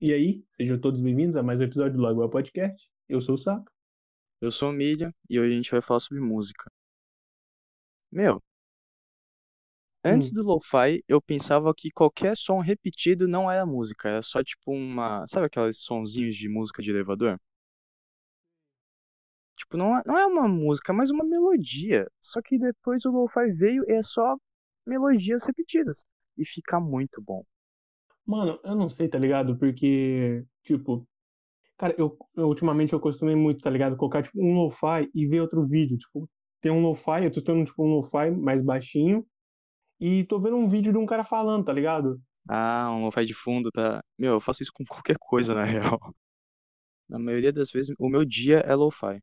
E aí, sejam todos bem-vindos a mais um episódio do Lagoa Podcast. Eu sou o Sapo. Eu sou o Milha e hoje a gente vai falar sobre música. Meu, antes Hum. do lo-fi, eu pensava que qualquer som repetido não era música, era só tipo uma. Sabe aqueles sonzinhos de música de elevador? Tipo, não é, não é uma música, mas uma melodia. Só que depois o lo-fi veio e é só melodias repetidas. E fica muito bom. Mano, eu não sei, tá ligado? Porque, tipo, cara, eu, eu ultimamente eu costumei muito, tá ligado? Colocar, tipo, um lo-fi e ver outro vídeo. Tipo, tem um lo-fi, eu tô tendo, tipo, um lo-fi mais baixinho e tô vendo um vídeo de um cara falando, tá ligado? Ah, um lo-fi de fundo pra. Meu, eu faço isso com qualquer coisa, na real. Na maioria das vezes, o meu dia é lo-fi.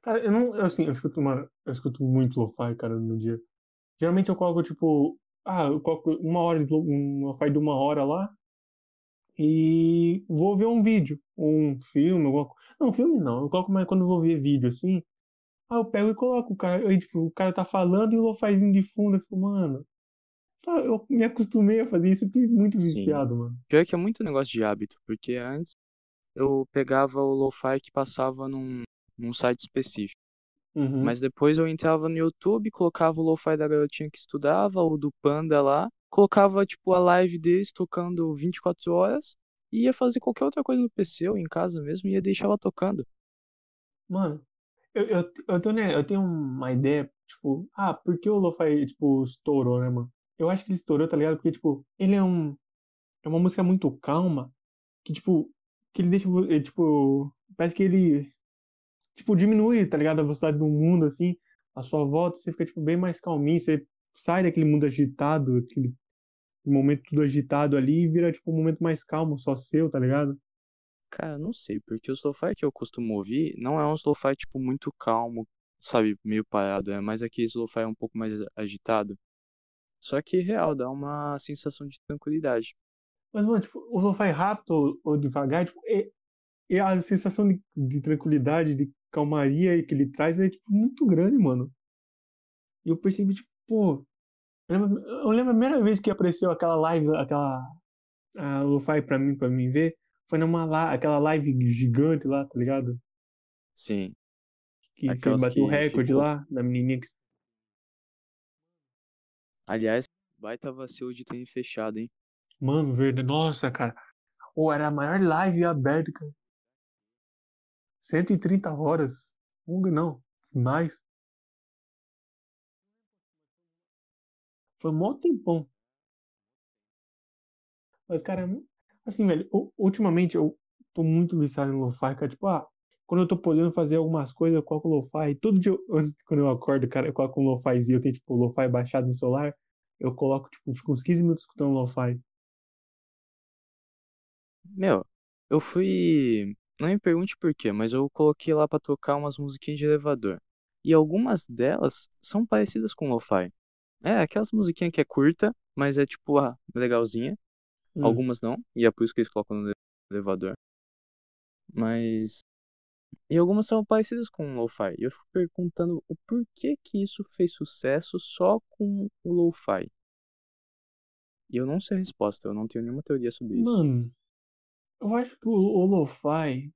Cara, eu não, assim, eu escuto, eu escuto muito lo-fi, cara, no dia. Geralmente eu coloco, tipo, ah, eu coloco uma hora, de lo- um lo-fi de uma hora lá e vou ver um vídeo, um filme, alguma coisa. Não, filme não, eu coloco mais quando eu vou ver vídeo, assim, aí eu pego e coloco o cara, aí, tipo, o cara tá falando e o lo-fizinho de fundo, eu fico, mano, sabe, eu me acostumei a fazer isso, eu fiquei muito Sim. viciado, mano. Pior que é muito negócio de hábito, porque antes eu pegava o lo-fi que passava num, num site específico. Uhum. Mas depois eu entrava no YouTube, colocava o lo-fi da garotinha que estudava, ou do Panda lá, colocava tipo a live deles tocando 24 horas e ia fazer qualquer outra coisa no PC ou em casa mesmo e ia deixar ela tocando. Mano, eu, eu, eu, tô, né, eu tenho uma ideia, tipo, ah, por que o Lo-Fi, tipo, estourou, né, mano? Eu acho que ele estourou, tá ligado? Porque, tipo, ele é um. É uma música muito calma, que, tipo, que ele deixa, eh, tipo, parece que ele, tipo, diminui, tá ligado? A velocidade do mundo, assim, a sua volta, você fica, tipo, bem mais calminho, você sai daquele mundo agitado, aquele momento tudo agitado ali e vira, tipo, um momento mais calmo, só seu, tá ligado? Cara, eu não sei, porque os lo-fi que eu costumo ouvir não é uns lo-fi tipo muito calmo, sabe, meio parado, é mais aqueles lo-fi um pouco mais agitado. Só que real, dá uma sensação de tranquilidade. Mas, mano, tipo, o lo-fi rápido ou, ou devagar, tipo, é, é a sensação de, de tranquilidade, de calmaria que ele traz é, tipo, muito grande, mano. E eu percebi, tipo, pô. Eu lembro, eu lembro a primeira vez que apareceu aquela live, aquela. A lo-fi pra mim, pra mim ver, foi numa la, aquela live gigante lá, tá ligado? Sim, Que aquelas bateu o recorde ficou. lá, da menininha que. Aliás, baita vacilo de ter fechado, hein? Mano, verde, nossa, cara. Ou era a maior live aberta, cara. 130 horas. Não, mais. Foi mó tempão. Mas, cara, assim, velho, ultimamente eu tô muito viciado em lo-fi, cara. Tipo, ah, quando eu tô podendo fazer algumas coisas, eu coloco lo-fi. Todo dia, eu- quando eu acordo, cara, eu coloco um lo-fizinho. Eu tenho, tipo, lo-fi baixado no celular. Eu coloco, tipo, fico uns 15 minutos escutando lo-fi. Meu, eu fui. Não me pergunte por quê, mas eu coloquei lá pra tocar umas musiquinhas de elevador. E algumas delas são parecidas com lo-fi. É, aquelas musiquinhas que é curta, mas é tipo, ah, legalzinha. Hum. Algumas não, e é por isso que eles colocam no elevador. Mas. E algumas são parecidas com lo-fi. E eu fico perguntando o porquê que isso fez sucesso só com o lo-fi. E eu não sei a resposta, eu não tenho nenhuma teoria sobre isso. Mano, eu acho que o, o lo-fi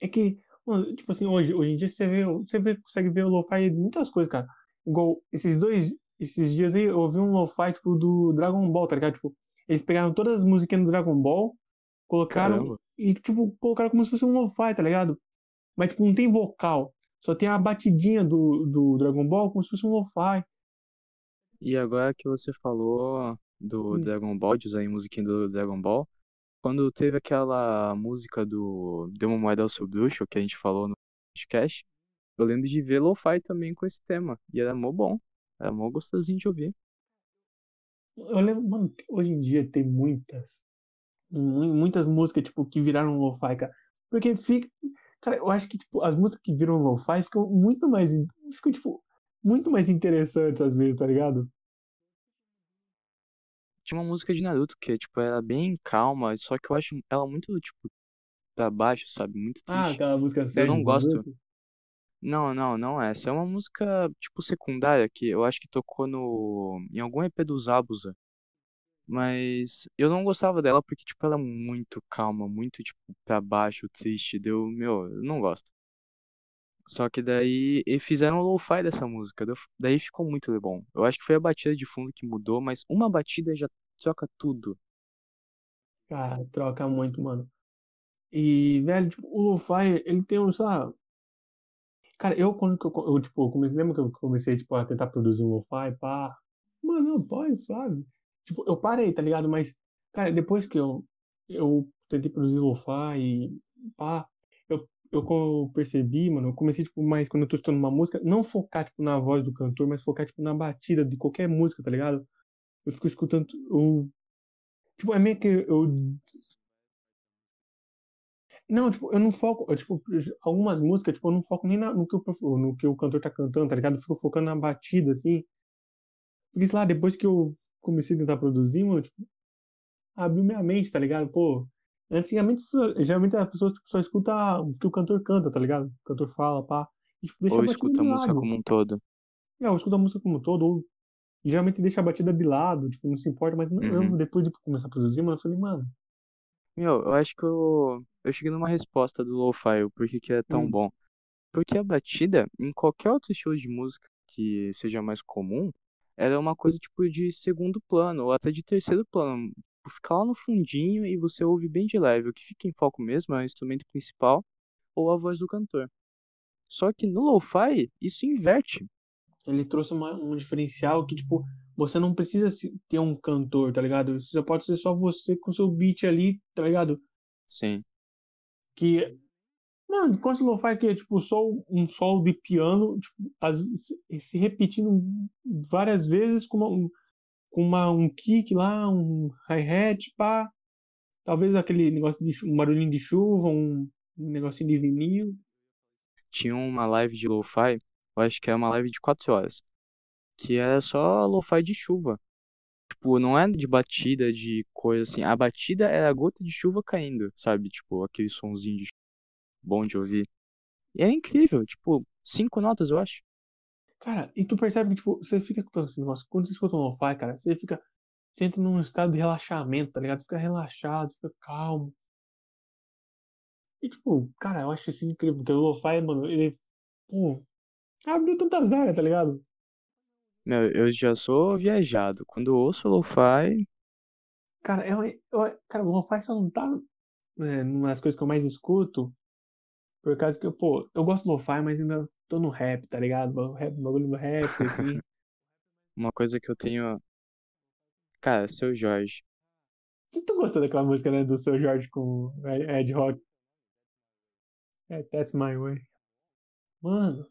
é que, mano, tipo assim, hoje, hoje em dia você vê, você vê, consegue ver o lo-fi muitas coisas, cara. Igual esses dois, esses dias aí, eu ouvi um lo-fi, tipo, do Dragon Ball, tá ligado? Tipo, eles pegaram todas as musiquinhas do Dragon Ball, colocaram Caramba. e, tipo, colocaram como se fosse um lo-fi, tá ligado? Mas, tipo, não tem vocal. Só tem a batidinha do, do Dragon Ball como se fosse um lo-fi. E agora que você falou do Hum. Dragon Ball, de usar em musiquinha do Dragon Ball, quando teve aquela música do Dê uma moeda ao seu bruxo, que a gente falou no podcast, eu lembro de ver lo-fi também com esse tema. E era mó bom. Era mó gostosinho de ouvir. Eu lembro, mano, hoje em dia tem muitas, mu- muitas músicas, tipo, que viraram lo-fi, cara. Porque fica, cara, eu acho que, tipo, as músicas que viram lo-fi ficam muito mais, ficam, tipo, muito mais interessantes às vezes, tá ligado? Tinha uma música de Naruto que, tipo, era bem calma, só que eu acho ela muito, tipo, pra baixo, sabe? Muito Ah, triste. aquela música Eu sad não gosto. Naruto. Não, não, não é essa. É uma música, tipo, secundária que eu acho que tocou no... em algum EP do Zabuza. Mas eu não gostava dela porque, tipo, ela é muito calma, muito, tipo, pra baixo, triste. Deu, meu, eu não gosto. Só que daí e fizeram o lo-fi dessa música. Daí ficou muito bom. Eu acho que foi a batida de fundo que mudou, mas uma batida já troca tudo. Cara, troca muito, mano. E, velho, tipo, o lo-fi, ele tem um, sabe? Cara, eu quando eu, eu, tipo, comecei, lembra que eu comecei, tipo, a tentar produzir um lo-fi, pá. Mano, não, pode, sabe? Tipo, eu parei, tá ligado? Mas, cara, depois que eu, eu tentei produzir lo-fi e pá, eu, percebi, mano, eu comecei, tipo, mais quando eu tô escutando uma música, não focar, tipo, na voz do cantor, mas focar, tipo, na batida de qualquer música, tá ligado? Eu fico escutando, eu, tipo, é meio que eu Não, tipo, eu não foco, eu, tipo, algumas músicas, tipo, eu não foco nem na- no que o, no que o cantor tá cantando, tá ligado? Eu fico focando na batida, assim. Porque, sei lá, depois que eu comecei a tentar produzir, mano, tipo, abriu minha mente, tá ligado? Pô, antigamente, geralmente as pessoas, tipo, só escutam o que o cantor canta, tá ligado? O cantor fala, pá. E, tipo, Ou a escuta a música como um todo. É, eu escuto a música como um todo, ou geralmente deixa a batida de lado, tipo, não se importa, mas não, eu, Uhum. depois de começar a produzir, mano, eu falei, mano, Meu, eu acho que eu, eu cheguei numa resposta do lo-fi, o porquê que é tão hum, bom. Porque a batida, em qualquer outro estilo de música que seja mais comum, ela é uma coisa tipo de segundo plano, ou até de terceiro plano. Tipo, Fica lá no fundinho e você ouve bem de leve. O que fica em foco mesmo é o instrumento principal ou a voz do cantor. Só que no lo-fi, isso inverte. ele trouxe uma- um diferencial que, tipo, você não precisa ter um cantor, tá ligado? Você pode ser só você com seu beat ali, tá ligado? Sim. Que, mano, quando o lo-fi que é, tipo, só um solo de piano, tipo, as- se, repetindo várias vezes com, uma, um, com uma, um kick lá, um hi-hat, pá. Talvez aquele negócio de um barulhinho de chuva, um, um negocinho de vinil. Tinha uma live de lo-fi, eu acho que é uma live de 4 horas, que era só lo-fi de chuva. Tipo, não é de batida, de coisa assim. A batida era a gota de chuva caindo, sabe? Tipo, aquele sonzinho de chuva bom de ouvir. E é incrível, tipo, cinco notas, eu acho. Cara, e tu percebe que, tipo, você fica escutando esse negócio. Quando você escuta um lo-fi, cara, você fica. Você entra num estado de relaxamento, tá ligado? Você fica relaxado, fica calmo. E, tipo, cara, eu acho isso incrível, porque o lo-fi, mano, ele. Pô, abriu tantas áreas, tá ligado? Meu, eu já sou viajado. Quando eu ouço lo-fi, Cara, é uma- eu, cara, o lo-fi só não tá né, numa das coisas que eu mais escuto. Por causa que, eu, pô, eu gosto do lo-fi, mas ainda tô no rap, tá ligado? Bagulho do rap, assim. uma coisa que eu tenho. Cara, seu Jorge. Você tá gostando daquela música, né, do seu Jorge com Ed Rock? É, That's My Way. Mano,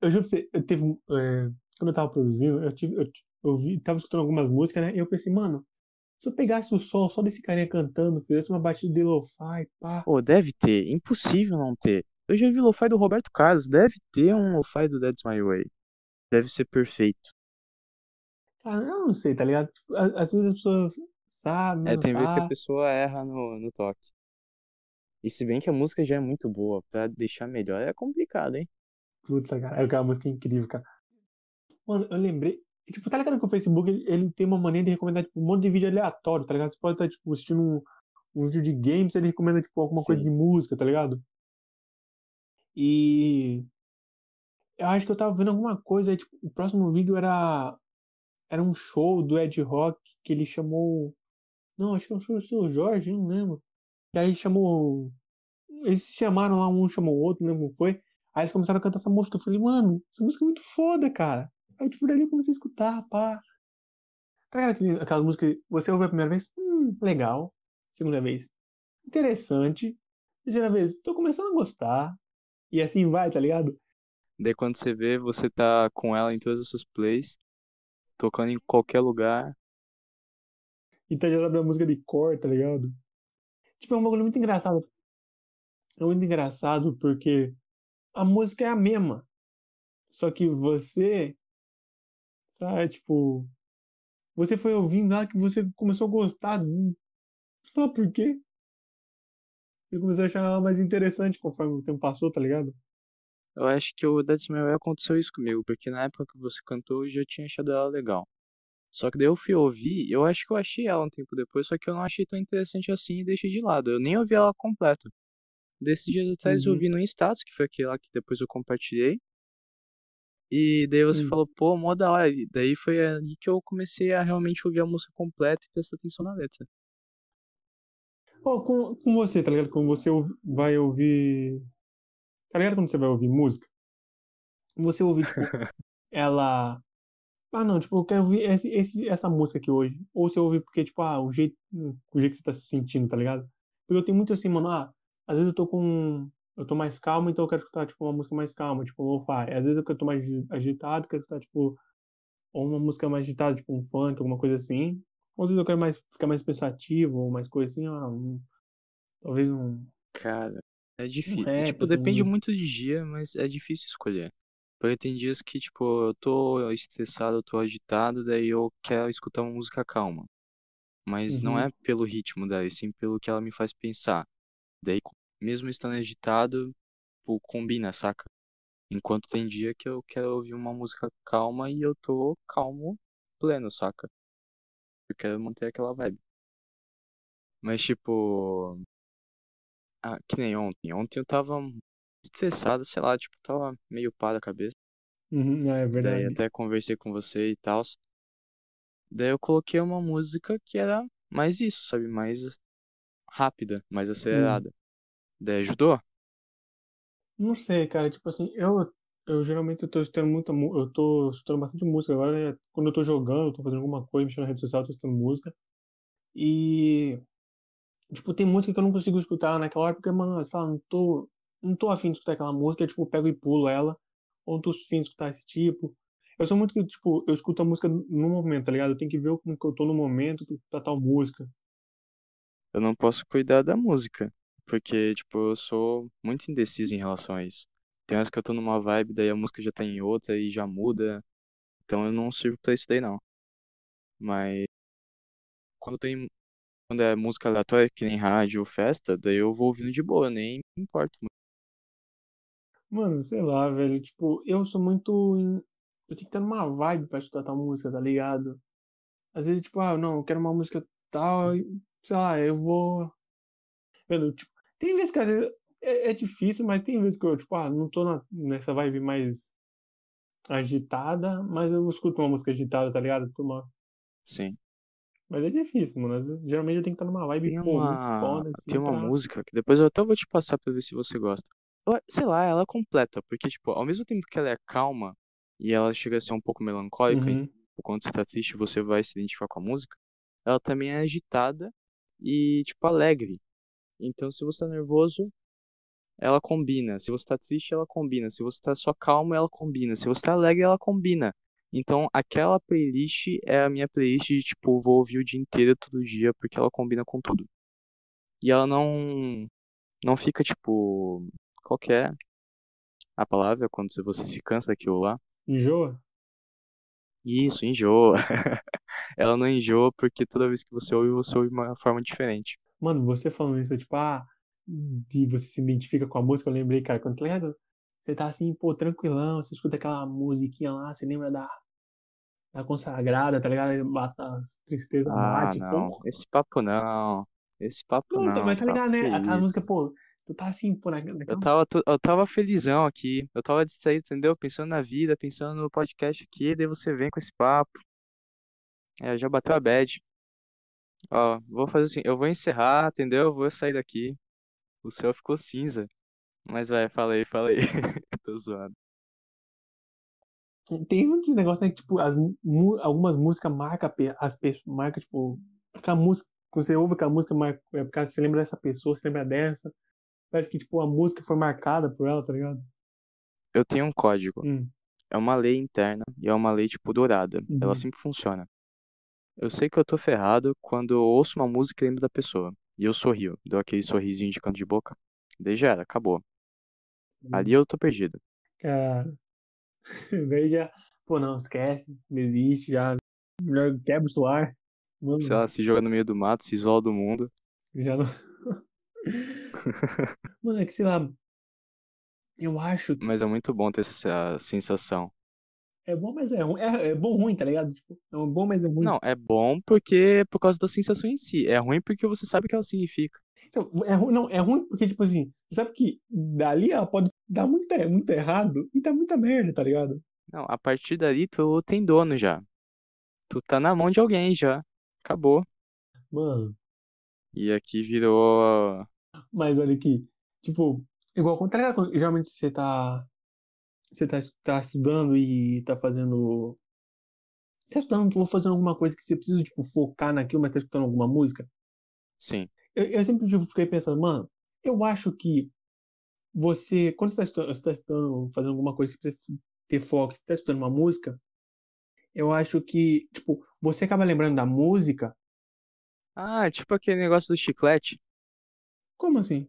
eu juro pra você, eu teve um. é, quando eu tava produzindo, eu tive. Eu, eu vi, tava escutando algumas músicas, né? E eu pensei, mano, se eu pegasse o som só desse carinha cantando, fizesse uma batida de lo-fi, pá. Pô, deve ter. Impossível não ter. Eu já vi lo-fi do Roberto Carlos. Deve ter um lo-fi do That's My Way. Deve ser perfeito. Cara, eu não sei, tá ligado? Tipo, a- às vezes as pessoas sabem, É, tem vezes que a pessoa erra no, no toque. E se bem que a música já é muito boa, pra deixar melhor é complicado, hein? Putz, cara, é aquela música incrível, cara. Mano, eu lembrei. Tipo, tá ligado que o Facebook ele, ele tem uma maneira de recomendar tipo, um monte de vídeo aleatório, tá ligado? Você pode estar, tipo, assistindo um, um vídeo de games, ele recomenda, tipo, alguma coisa Sim. de música, tá ligado? E eu acho que eu tava vendo alguma coisa, aí, tipo, o próximo vídeo era era um show do Ed Rock que ele chamou. Não, acho que é um show do seu Jorge, não lembro. E aí chamou. Eles se chamaram lá, um chamou o outro, não lembro como foi. Aí eles começaram a cantar essa música. Eu falei, mano, essa música é muito foda, cara. Aí, tipo, dali eu comecei a escutar, pá. Tá ligado aquelas músicas que você ouve a primeira vez? Hum, legal. Segunda vez, interessante. Terceira vez, tô começando a gostar. E assim vai, tá ligado? Daí quando você vê, você tá com ela em todas as suas plays, tocando em qualquer lugar. Então já sabe a música de cor, tá ligado? Tipo, é um bagulho muito engraçado. É muito engraçado porque a música é a mesma. Só que você, sabe, tipo, você foi ouvindo lá que você começou a gostar. Sabe por quê? Você começou a achar ela mais interessante conforme o tempo passou, tá ligado? Eu acho que o That's My Way aconteceu isso comigo, porque na época que você cantou eu já tinha achado ela legal. Só que daí eu fui ouvir, eu acho que eu achei ela um tempo depois, só que eu não achei tão interessante assim e deixei de lado. Eu nem ouvi ela completa. Desses dias atrás eu Uhum. ouvi no status, que foi aquele lá que depois eu compartilhei. E daí você Hum. falou, pô, mó da hora. E daí foi ali que eu comecei a realmente ouvir a música completa e prestar atenção na letra. Pô, com, com você, tá ligado? Quando você vai ouvir. Tá ligado quando você vai ouvir música? Você ouve, tipo, ela. Ah, não, tipo, eu quero ouvir esse, esse, essa música aqui hoje. Ou você ouve porque, tipo, ah, o jeito, o jeito que você tá se sentindo, tá ligado? Porque eu tenho muito assim, mano, ah, às vezes eu tô com. Eu tô mais calmo, então eu quero escutar, tipo, uma música mais calma, tipo, um lo-fi. Às vezes eu tô mais agi- agitado, quero escutar, tipo, ou uma música mais agitada, tipo, um funk, alguma coisa assim. Ou às vezes eu quero mais, ficar mais pensativo, ou mais coisa assim, ah, um, talvez um, Cara, é difícil. Tipo, essas depende muito de dia, mas é difícil escolher. Porque tem dias que, tipo, eu tô estressado, eu tô agitado, daí eu quero escutar uma música calma. Mas não Uhum. é pelo ritmo e sim pelo que ela me faz pensar. Daí, mesmo estando agitado, tipo, combina, saca? Enquanto tem dia que eu quero ouvir uma música calma e eu tô calmo, pleno, saca? Eu quero manter aquela vibe. Mas, tipo, ah, que nem ontem. Ontem eu tava estressado, sei lá, tipo, tava meio pá da cabeça. Uhum, é Daí verdade. até conversei com você e tal. Daí eu coloquei uma música que era mais isso, sabe? Mais rápida, mais Hum. acelerada. Daí ajudou? Não sei, cara, tipo assim, eu, eu geralmente eu tô escutando muita, mu- eu tô escutando bastante música agora, né? Quando eu tô jogando, eu tô fazendo alguma coisa, mexendo na rede social, eu tô escutando música. E, tipo, tem música que eu não consigo escutar naquela hora, porque, mano, sei lá, não tô, não tô afim de escutar aquela música, eu, tipo, pego e pulo ela, ou não tô afim de escutar esse tipo. Eu sou muito que, tipo, eu escuto a música no momento, tá ligado? Eu tenho que ver como que eu tô no momento, escutar tal música. Eu não posso cuidar da música. Porque, tipo, eu sou muito indeciso em relação a isso. Tem horas que eu tô numa vibe, daí a música já tá em outra e já muda. Então eu não sirvo pra isso daí, não. Mas quando tem, quando é música aleatória, que nem rádio ou festa, daí eu vou ouvindo de boa, nem me importo muito. Mano, sei lá, velho, tipo, eu sou muito. em- Eu tenho que estar numa vibe pra escutar tal música, tá ligado? Às vezes, tipo, ah, não, eu quero uma música tal, sei lá, eu vou. Velho, tipo, tem vezes que às vezes é, é difícil, mas tem vezes que eu, tipo, ah, não tô na, nessa vibe mais agitada, mas eu escuto uma música agitada, tá ligado? Uma- Sim. Mas é difícil, mano. Às vezes, geralmente eu tenho que estar numa vibe, Tem pô, muito uma, foda, tem assim, uma pra. música que depois eu até vou te passar pra ver se você gosta. Sei lá, ela é completa, porque, tipo, ao mesmo tempo que ela é calma e ela chega a ser um pouco melancólica, Uhum. Tipo, quando você tá triste, você vai se identificar com a música. Ela também é agitada e, tipo, alegre. Então, se você tá nervoso, ela combina. Se você tá triste, ela combina. Se você tá só calmo, ela combina. Se você tá alegre, ela combina. Então, aquela playlist é a minha playlist de, tipo, vou ouvir o dia inteiro, todo dia, porque ela combina com tudo. E ela não, não fica, tipo, qual que é a palavra quando você se cansa daquilo lá? Enjoa? Isso, enjoa. Ela não enjoa porque toda vez que você ouve, você ouve de uma forma diferente. Mano, você falando isso, tipo, ah, de você se identifica com a música, eu lembrei, cara, quando tá ligado? Você tá assim, pô, tranquilão, você escuta aquela musiquinha lá, você lembra da, da consagrada, tá ligado? Aí bate A tristeza Ah, bate, não. pô. Esse papo não. Esse papo Não, tá- não, mas tá sapo. ligado, né? Aquela música, pô, tu tá assim, pô, na, Eu tava, tu- eu tava felizão aqui. Eu tava distraído, entendeu? Pensando na vida, pensando no podcast aqui. Daí você vem com esse papo. É, já bateu a bad. Ó, vou fazer assim. Eu vou encerrar, entendeu? Eu vou sair daqui. O céu ficou cinza. Mas vai, fala aí, fala aí. Tô zoando. Tem um negócio, né, que, tipo, as, mu- algumas músicas marcam as pessoas, marca, tipo, aquela música, quando você ouve aquela música, marca, é porque você lembra dessa pessoa, você lembra dessa. Parece que, tipo, a música foi marcada por ela, tá ligado? Eu tenho um código. Hum, É uma lei interna e é uma lei, tipo, dourada. Ela uhum. sempre funciona. Eu sei que eu tô ferrado quando eu ouço uma música e lembro da pessoa. E eu sorrio, dou aquele sorrisinho de canto de boca. Daí já era, acabou. Ali eu tô perdido. Cara, daí já, pô, não, esquece, desiste, já, melhor quebra o celular, mano, Sei lá, se joga no meio do mato, se isola do mundo. já não. Mano, é que sei lá, eu acho, Mas é muito bom ter essa sensação. É bom, mas é ruim. É, é bom ruim, tá ligado? Tipo, é um bom, mas é ruim. Não, é bom porque por causa da sensação em si. É ruim porque você sabe o que ela significa. Então, é ruim, não, é ruim porque, tipo assim, sabe que dali ela pode dar muito, muito errado e dar muita merda, tá ligado? Não, a partir dali tu tem dono já. Tu tá na mão de alguém já. Acabou. Mano, E aqui virou. mas olha aqui, tipo, igual, tá ligado? quando Geralmente você tá, você tá, tá estudando e tá fazendo, tá estudando, tô fazendo alguma coisa que você precisa, tipo, focar naquilo, mas tá escutando alguma música. Sim. Eu, eu sempre, tipo, fiquei pensando, mano, eu acho que você, quando você tá estudando, você tá estudando, fazendo alguma coisa que precisa ter foco, você tá estudando uma música, eu acho que, tipo, você acaba lembrando da música, Ah, tipo aquele negócio do chiclete. como assim?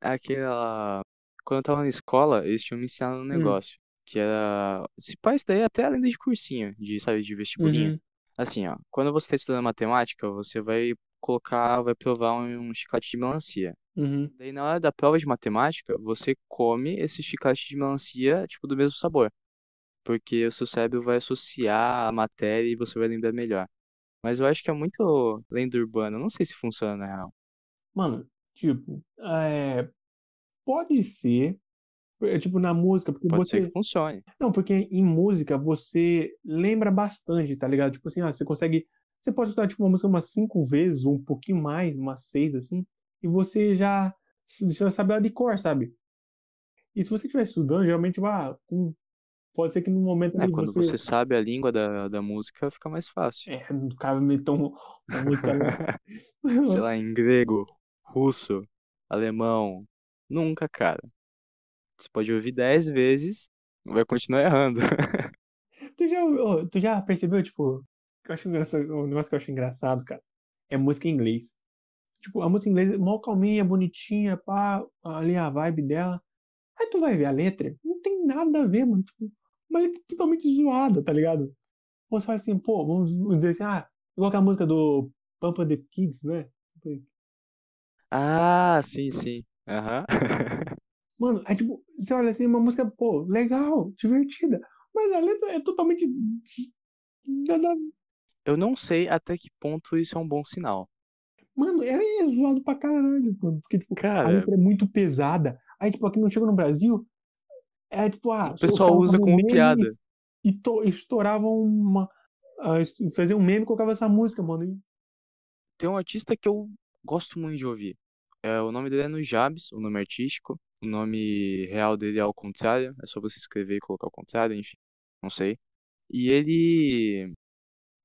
Aquela. Quando eu tava na escola, eles tinham me ensinado um Hum, negócio. Que era. Se pá, isso daí é até além de cursinho, de, sabe, de vestibulinho. uhum, Assim, ó. Quando você tá estudando matemática, você vai colocar, vai provar um, um chiclete de melancia. uhum. Daí na hora da prova de matemática, você come esse chiclete de melancia, tipo, do mesmo sabor. Porque o seu cérebro vai associar a matéria e você vai lembrar melhor. Mas eu acho que é muito lenda urbana. Não sei se funciona na real. Mano, tipo, é, pode ser, é, tipo, na música, porque Pode ser que você, funcione. não, porque em música você lembra bastante, tá ligado? Tipo assim, ah, você consegue, você pode escutar, tipo, uma música umas cinco vezes, ou um pouquinho mais, umas seis, assim, e você já, já sabe ela de cor, sabe? E se você estiver estudando, geralmente, ah, um- pode ser que no momento É, quando você, você sabe a língua da, da música, fica mais fácil. é, o cara meteu um- uma música. Sei lá, em grego, russo, alemão. Nunca, cara. Você pode ouvir dez vezes, vai continuar errando. Tu já, tu já percebeu, tipo, eu acho engraçado, um negócio que eu acho engraçado, cara, é música em inglês. Tipo, a música em inglês é mó calminha, bonitinha, pá, ali a vibe dela. Aí tu vai ver a letra, não tem nada a ver, mano. Tipo, uma letra totalmente zoada, tá ligado? Ou você fala assim, pô, vamos dizer assim, ah, igual aquela música do Pampa the Kids, né? Ah, sim, sim. Aham. Mano, aí tipo, você olha assim, uma música, pô, legal, divertida. Mas a letra é totalmente. nada- Eu não sei até que ponto isso é um bom sinal. Mano, é, é zoado pra caralho, mano. Porque, tipo, a Cara, letra é muito pesada. Aí, tipo, aqui não chega no Brasil, é tipo, ah, o pessoal usa como piada. E to, estouravam uma. est- faziam um meme e colocavam essa música, mano. E, Tem um artista que eu gosto muito de ouvir. É, o nome dele é Nujabes, o nome artístico. O nome real dele é ao contrário. É só você escrever e colocar ao contrário, enfim. Não sei. E ele.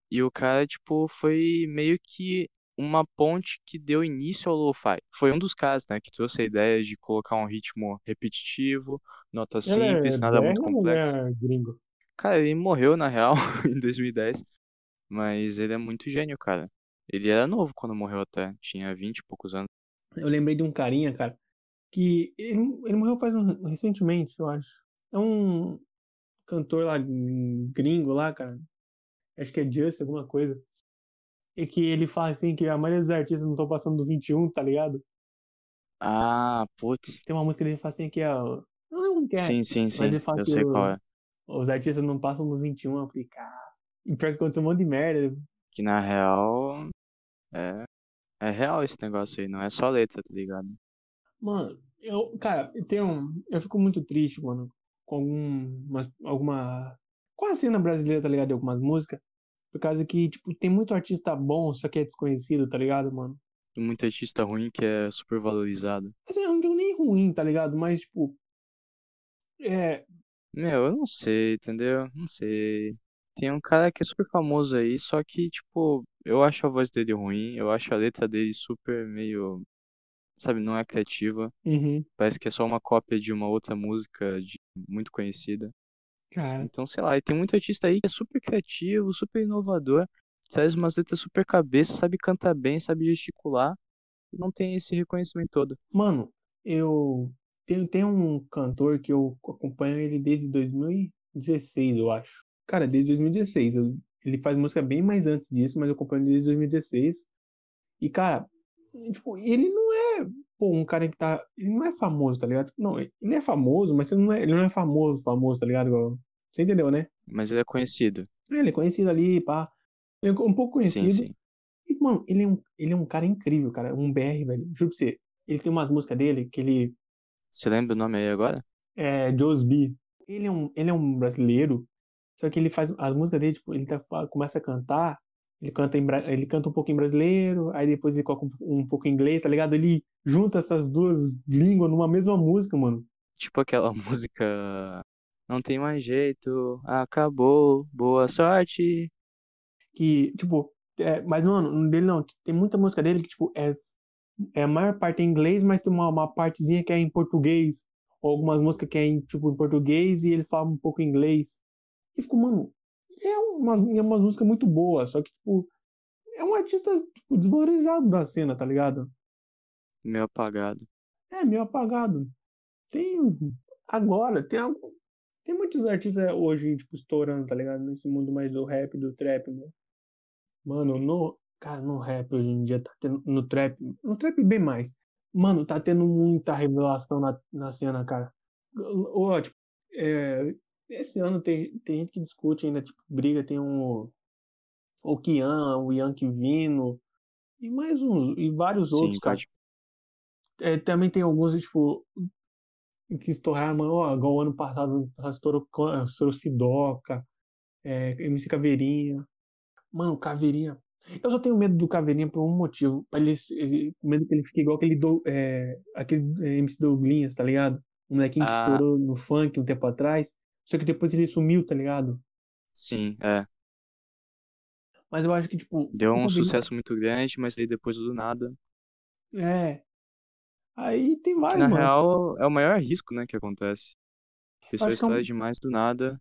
E o cara, tipo, foi meio que uma ponte que deu início ao lo-fi. Foi um dos caras, né, que trouxe a ideia de colocar um ritmo repetitivo, nota ele simples, é nada muito complexo. é gringo? Cara, ele morreu na real em 2010, mas ele é muito gênio, cara. Ele era novo quando morreu até, tinha 20 e poucos anos. Eu lembrei de um carinha, cara, que ele, ele morreu faz um, recentemente, eu acho. É um cantor lá, gringo lá, cara. Acho que é Just, alguma coisa. E que ele fala assim que a maioria dos artistas não estão passando do 21, tá ligado? Ah, putz. Tem uma música que fala assim que é. o- Não lembro que é. Sim, sim, Mas sim. ele fala Eu que sei o- qual é. os artistas não passam do 21. Eu falei, cara. E pior que aconteceu um monte de merda. Que na real é, é real esse negócio aí, não é só letra, tá ligado? Mano, eu, cara, eu tenho. Eu fico muito triste, mano, com algumas, alguma. Com a cena brasileira, tá ligado? De algumas músicas. Por causa que, tipo, tem muito artista bom, só que é desconhecido, tá ligado, mano? Tem muito artista ruim que é super valorizado. Assim, eu não digo nem ruim, tá ligado? Mas, tipo. É. Meu, eu não sei, entendeu? Não sei. Tem um cara que é super famoso aí, só que, tipo, eu acho a voz dele ruim, eu acho a letra dele super meio, sabe, não é criativa. Uhum. Parece que é só uma cópia de uma outra música de- muito conhecida. Cara. Então, sei lá, e tem muito artista aí que é super criativo, super inovador, traz umas letras super cabeça, sabe cantar bem, sabe gesticular, e não tem esse reconhecimento todo. Mano, eu. Tem, tem um cantor que eu acompanho ele desde 2016, eu acho. Cara, desde 2016. eu- ele faz música bem mais antes disso, mas eu acompanho ele desde 2016. E, cara, tipo, ele não é, pô, um cara que tá. Ele não é famoso, tá ligado? Não, ele é famoso, mas ele não é, ele não é famoso, famoso, tá ligado? Você entendeu, né? Mas ele é conhecido. É, Ele é conhecido ali, pá. Ele é um pouco Sim, conhecido. sim. E, mano, ele é um, ele é um cara incrível, cara. Um BR, velho. Juro pra você. Ele tem umas músicas dele que ele Você lembra o nome aí agora? é Joe's B. Ele é um, ele é um brasileiro, só que ele faz as músicas dele, tipo, ele tá, começa a cantar, ele canta, em, ele canta um pouco em brasileiro, aí depois ele coloca um, um pouco em inglês, tá ligado? Ele junta essas duas línguas numa mesma música, mano. Tipo aquela música. Não tem mais jeito, acabou, boa sorte. Que, tipo, é, mas, mano, dele não. Tem muita música dele que, tipo, é, é a maior parte em inglês, mas tem uma, uma partezinha que é em português. Ou algumas músicas que é em, tipo, em português e ele fala um pouco em inglês. E ficou, mano, é uma, é uma música muito boa, só que, tipo, é um artista, tipo, desvalorizado da cena, tá ligado? Meio apagado. É, meio apagado. Tem, agora, tem algum, tem muitos artistas hoje, tipo, estourando, tá ligado? Nesse mundo mais do rap, do trap, mano. Mano, no, cara, no rap hoje em dia tá tendo, no trap, no trap bem mais. Mano, tá tendo muita revelação na, na cena, cara. Ó, tipo, é, esse ano tem, tem gente que discute ainda, tipo, briga, tem um, o Kian, o Yankee Vino, e mais uns, e vários outros, Sim, cara. pode. É, também tem alguns, tipo, que estouraram, mano, ó, igual o ano passado, estourou, estourou Sidoca, é, MC Caveirinha. Mano, Caveirinha. Eu só tenho medo do Caveirinha por um motivo. Ele, ele- medo que ele fique igual aquele, do, é, aquele é, MC Douglinhas, tá ligado? Um molequinho que Ah. estourou no funk um tempo atrás. Só que depois ele sumiu, tá ligado? Sim, é. Mas eu acho que, tipo. Deu um sucesso muito grande, mas aí depois do nada. É. Aí tem vários, na mano. real é o maior risco, né, que acontece. A pessoa que é um- estoura demais do nada.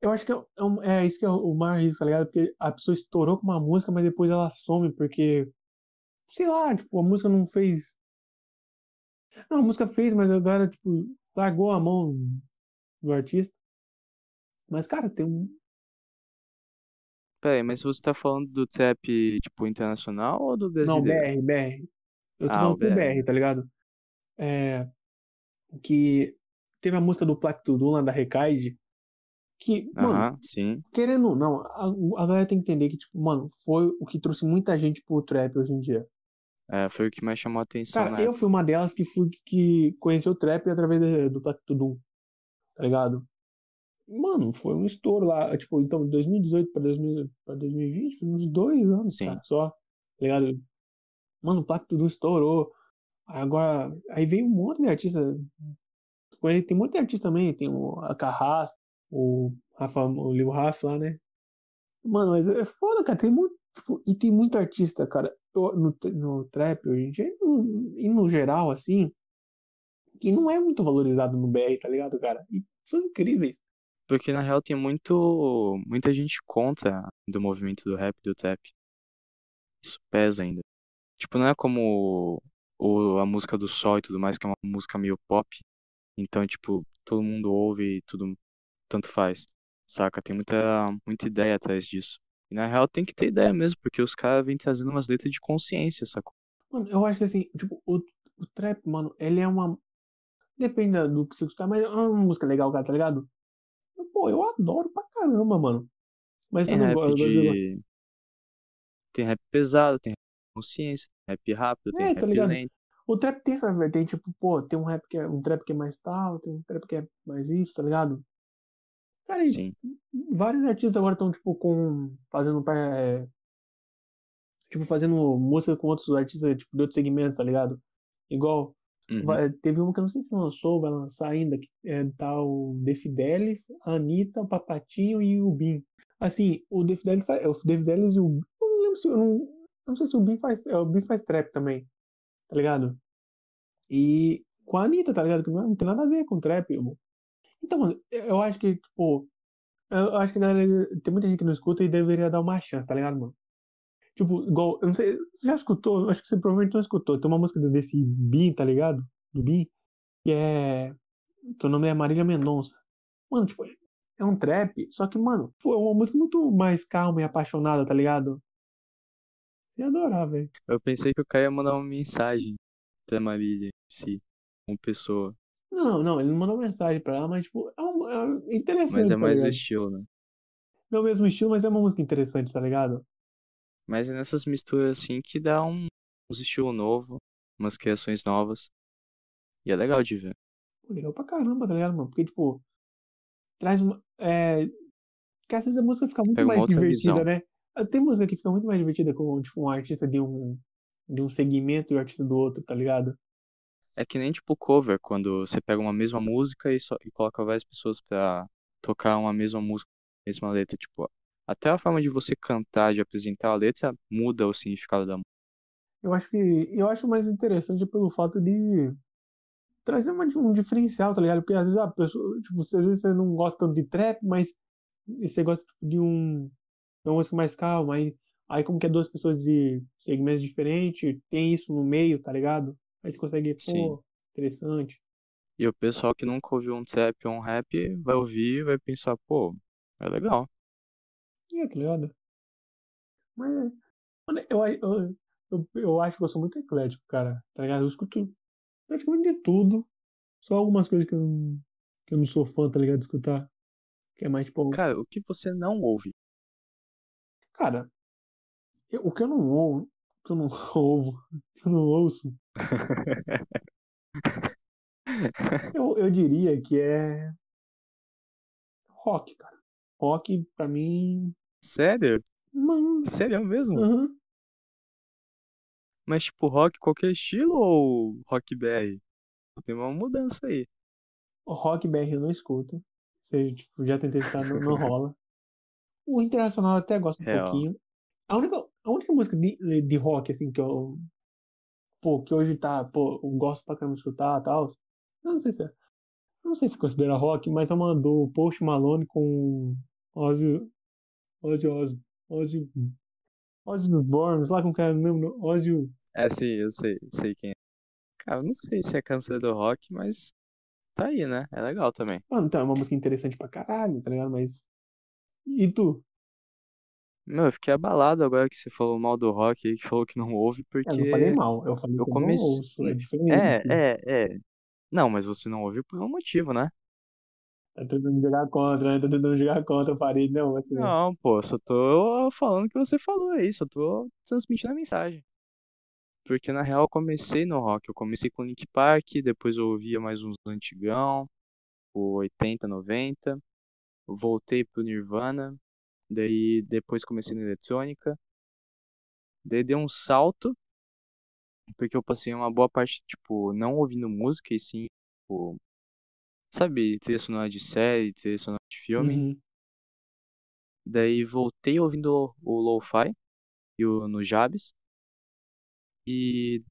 Eu acho que é, é um- é isso que é o o maior risco, tá ligado? Porque a pessoa estourou com uma música, mas depois ela some, porque. Sei lá, tipo, a música não fez. Não, a música fez, mas agora, tipo, largou a mão do artista. Mas, cara, tem um. Pera aí, mas você tá falando do trap, tipo, internacional ou do Não, brasileiro? BR, BR. Eu tô Ah, falando BR. BR, tá ligado? É. Que teve a música do lá da Recaide. Que, mano, querendo ou não, a, a galera tem que entender que, tipo, mano, foi o que trouxe muita gente pro trap hoje em dia. É, foi o que mais chamou a atenção, Cara, né? eu fui uma delas que fui que conheceu o trap através do Plaque Tudo, tá ligado? Mano, foi um estouro lá, tipo, então, de 2018 pra, 2000, pra 2020, foi uns dois anos, Sim. cara, só, tá ligado? Mano, o Plaque Tudo estourou. Agora, aí veio um monte de artista. Tem muito artista também, tem o a Carrasco, o Rafa, o Lil Rafa lá, né? Mano, mas é foda, cara, tem muito, tipo, e tem muito artista, cara, no, no trap hoje em dia, e no, e no geral, assim, que não é muito valorizado no BR, tá ligado, cara? E são incríveis. Porque na real tem muito, muita gente contra do movimento do rap e do trap. Isso pesa ainda. Tipo, não é como o, a música do Sol e tudo mais, que é uma música meio pop. Então, tipo, todo mundo ouve e tudo tanto faz. Saca? Tem muita, muita ideia atrás disso. E na real tem que ter ideia mesmo, porque os caras vêm trazendo umas letras de consciência, sacou? Mano, eu acho que assim, tipo, o, o trap, mano, ele é uma. Depende do que você gostar, mas é uma música legal, cara, tá ligado? Pô, eu adoro pra caramba, mano. Mas Tem rap gosto de. Tem rap pesado, tem rap consciência, tem rap rápido, tem É, tá rap ligado? lento. O trap tem essa vertente, tipo, pô, tem um rap que é um trap que é mais tal, tem um trap que é mais isso, tá ligado? Cara, Sim. vários artistas agora estão, tipo, com. fazendo. é, tipo, fazendo música com outros artistas, tipo, de outros segmentos, tá ligado? Igual. Uhum. vai- teve uma que eu não sei se lançou, vai lançar ainda, que é tá o The Fidelis, a Anitta, o Papatinho e o Bin. Assim, o The Fidelis faz. O The Fidelis e o. Eu não lembro se. Eu não, não sei se o Bin faz. é, O Bin faz trap também, tá ligado? E com a Anitta, tá ligado? Não, não tem nada a ver com trap, irmão. Então, mano, eu acho que, tipo. Eu acho que galera- tem muita gente que não escuta e deveria dar uma chance, tá ligado, mano? Tipo, igual, eu não sei, você já escutou? Acho que você provavelmente não escutou. Tem uma música desse Bin, tá ligado? Do Bin, que é. Que o nome é Marília Mendonça. Mano, tipo, é um trap, só que, mano, pô, é uma música muito mais calma e apaixonada, tá ligado? Você ia adorar, velho. Eu pensei que o cara ia mandar uma mensagem pra Marília em si, como pessoa. Não, não, ele não mandou mensagem pra ela, mas, tipo, é uma, é interessante, Mas é tá mais o estilo, né? Não é o mesmo estilo, mas é uma música interessante, tá ligado? Mas é nessas misturas assim que dá um, uns estilo novo, umas criações novas. E é legal de ver. Pô, legal pra caramba, tá ligado, mano? Porque, tipo, traz uma. É... Porque às vezes a música fica muito Pega mais divertida, visão. né? Tem música que fica muito mais divertida com, tipo, um artista de um, de um segmento e o artista do outro, tá ligado? É que nem tipo cover, quando você pega uma mesma música e, só, e coloca várias pessoas pra tocar uma mesma música, mesma letra. Tipo, até a forma de você cantar, de apresentar a letra, muda o significado da música. Eu acho que. Eu acho mais interessante pelo fato de trazer uma, um diferencial, tá ligado? Porque às vezes a pessoa. Tipo, às vezes você não gosta tanto de trap, mas você gosta tipo, de um. De uma música mais calma. Aí, aí como que é duas pessoas de segmentos diferentes, tem isso no meio, tá ligado? Aí você consegue, Sim. pô, interessante. E o pessoal que nunca ouviu um trap ou um rap vai ouvir e vai pensar, pô, é legal. É, tá ligado? Mas, mano, eu, eu, eu, eu acho que eu sou muito eclético, cara, tá ligado? Eu escuto praticamente de tudo, só algumas coisas que eu, não- que eu não sou fã, tá ligado? De escutar. Que é mais, tipo, Cara, o que você não ouve? cara, eu- o que eu não ouvo, que eu não ouvo, que eu não ouço, eu, eu diria que é rock, cara. Rock, pra mim, Sério? mano, Sério mesmo? aham. Mas tipo, rock qualquer estilo ou rock BR? Tem uma mudança aí. O rock BR eu não escuto. Seja, tipo, já tentei escutar, não, não rola. O internacional eu até gosto um Real. pouquinho. A única, a única música de, de rock, assim, que eu. Pô, que hoje tá. Pô, eu gosto pra caramba de escutar e tal. Não sei se é. Não sei se considera rock, mas é uma do Post Malone com Ozzy. Ozzy Ozzy. Ozzy. Ozzy Osbourne, sei lá como que é mesmo. nome, Ozzy. É, sim, eu sei, sei quem é. Cara, eu não sei se é câncer do rock, mas tá aí, né? É legal também. Mano, então é uma música interessante pra caralho, tá ligado? Mas. E tu? Meu, eu fiquei abalado agora que você falou mal do rock aí, que falou que não ouve, Eu não falei porque mal, eu falei eu que eu não comecei. ouço, é diferente. É, é, é. Não, mas você não ouviu por um motivo, né? Tá tentando jogar contra, né? Tá tentando jogar contra a parede, não. Mas... Não, pô, só tô falando o que você falou aí, só tô transmitindo a mensagem. Porque na real eu comecei no rock, eu comecei com Link Park, depois eu ouvia mais uns antigão, o 80, 90, voltei pro Nirvana, daí depois comecei na eletrônica, daí dei um salto, porque eu passei uma boa parte, tipo, não ouvindo música e sim, tipo, sabe, trilha sonora de série, trilha sonora de filme. Uhum. Daí voltei ouvindo o lo-fi e o no Jabs. E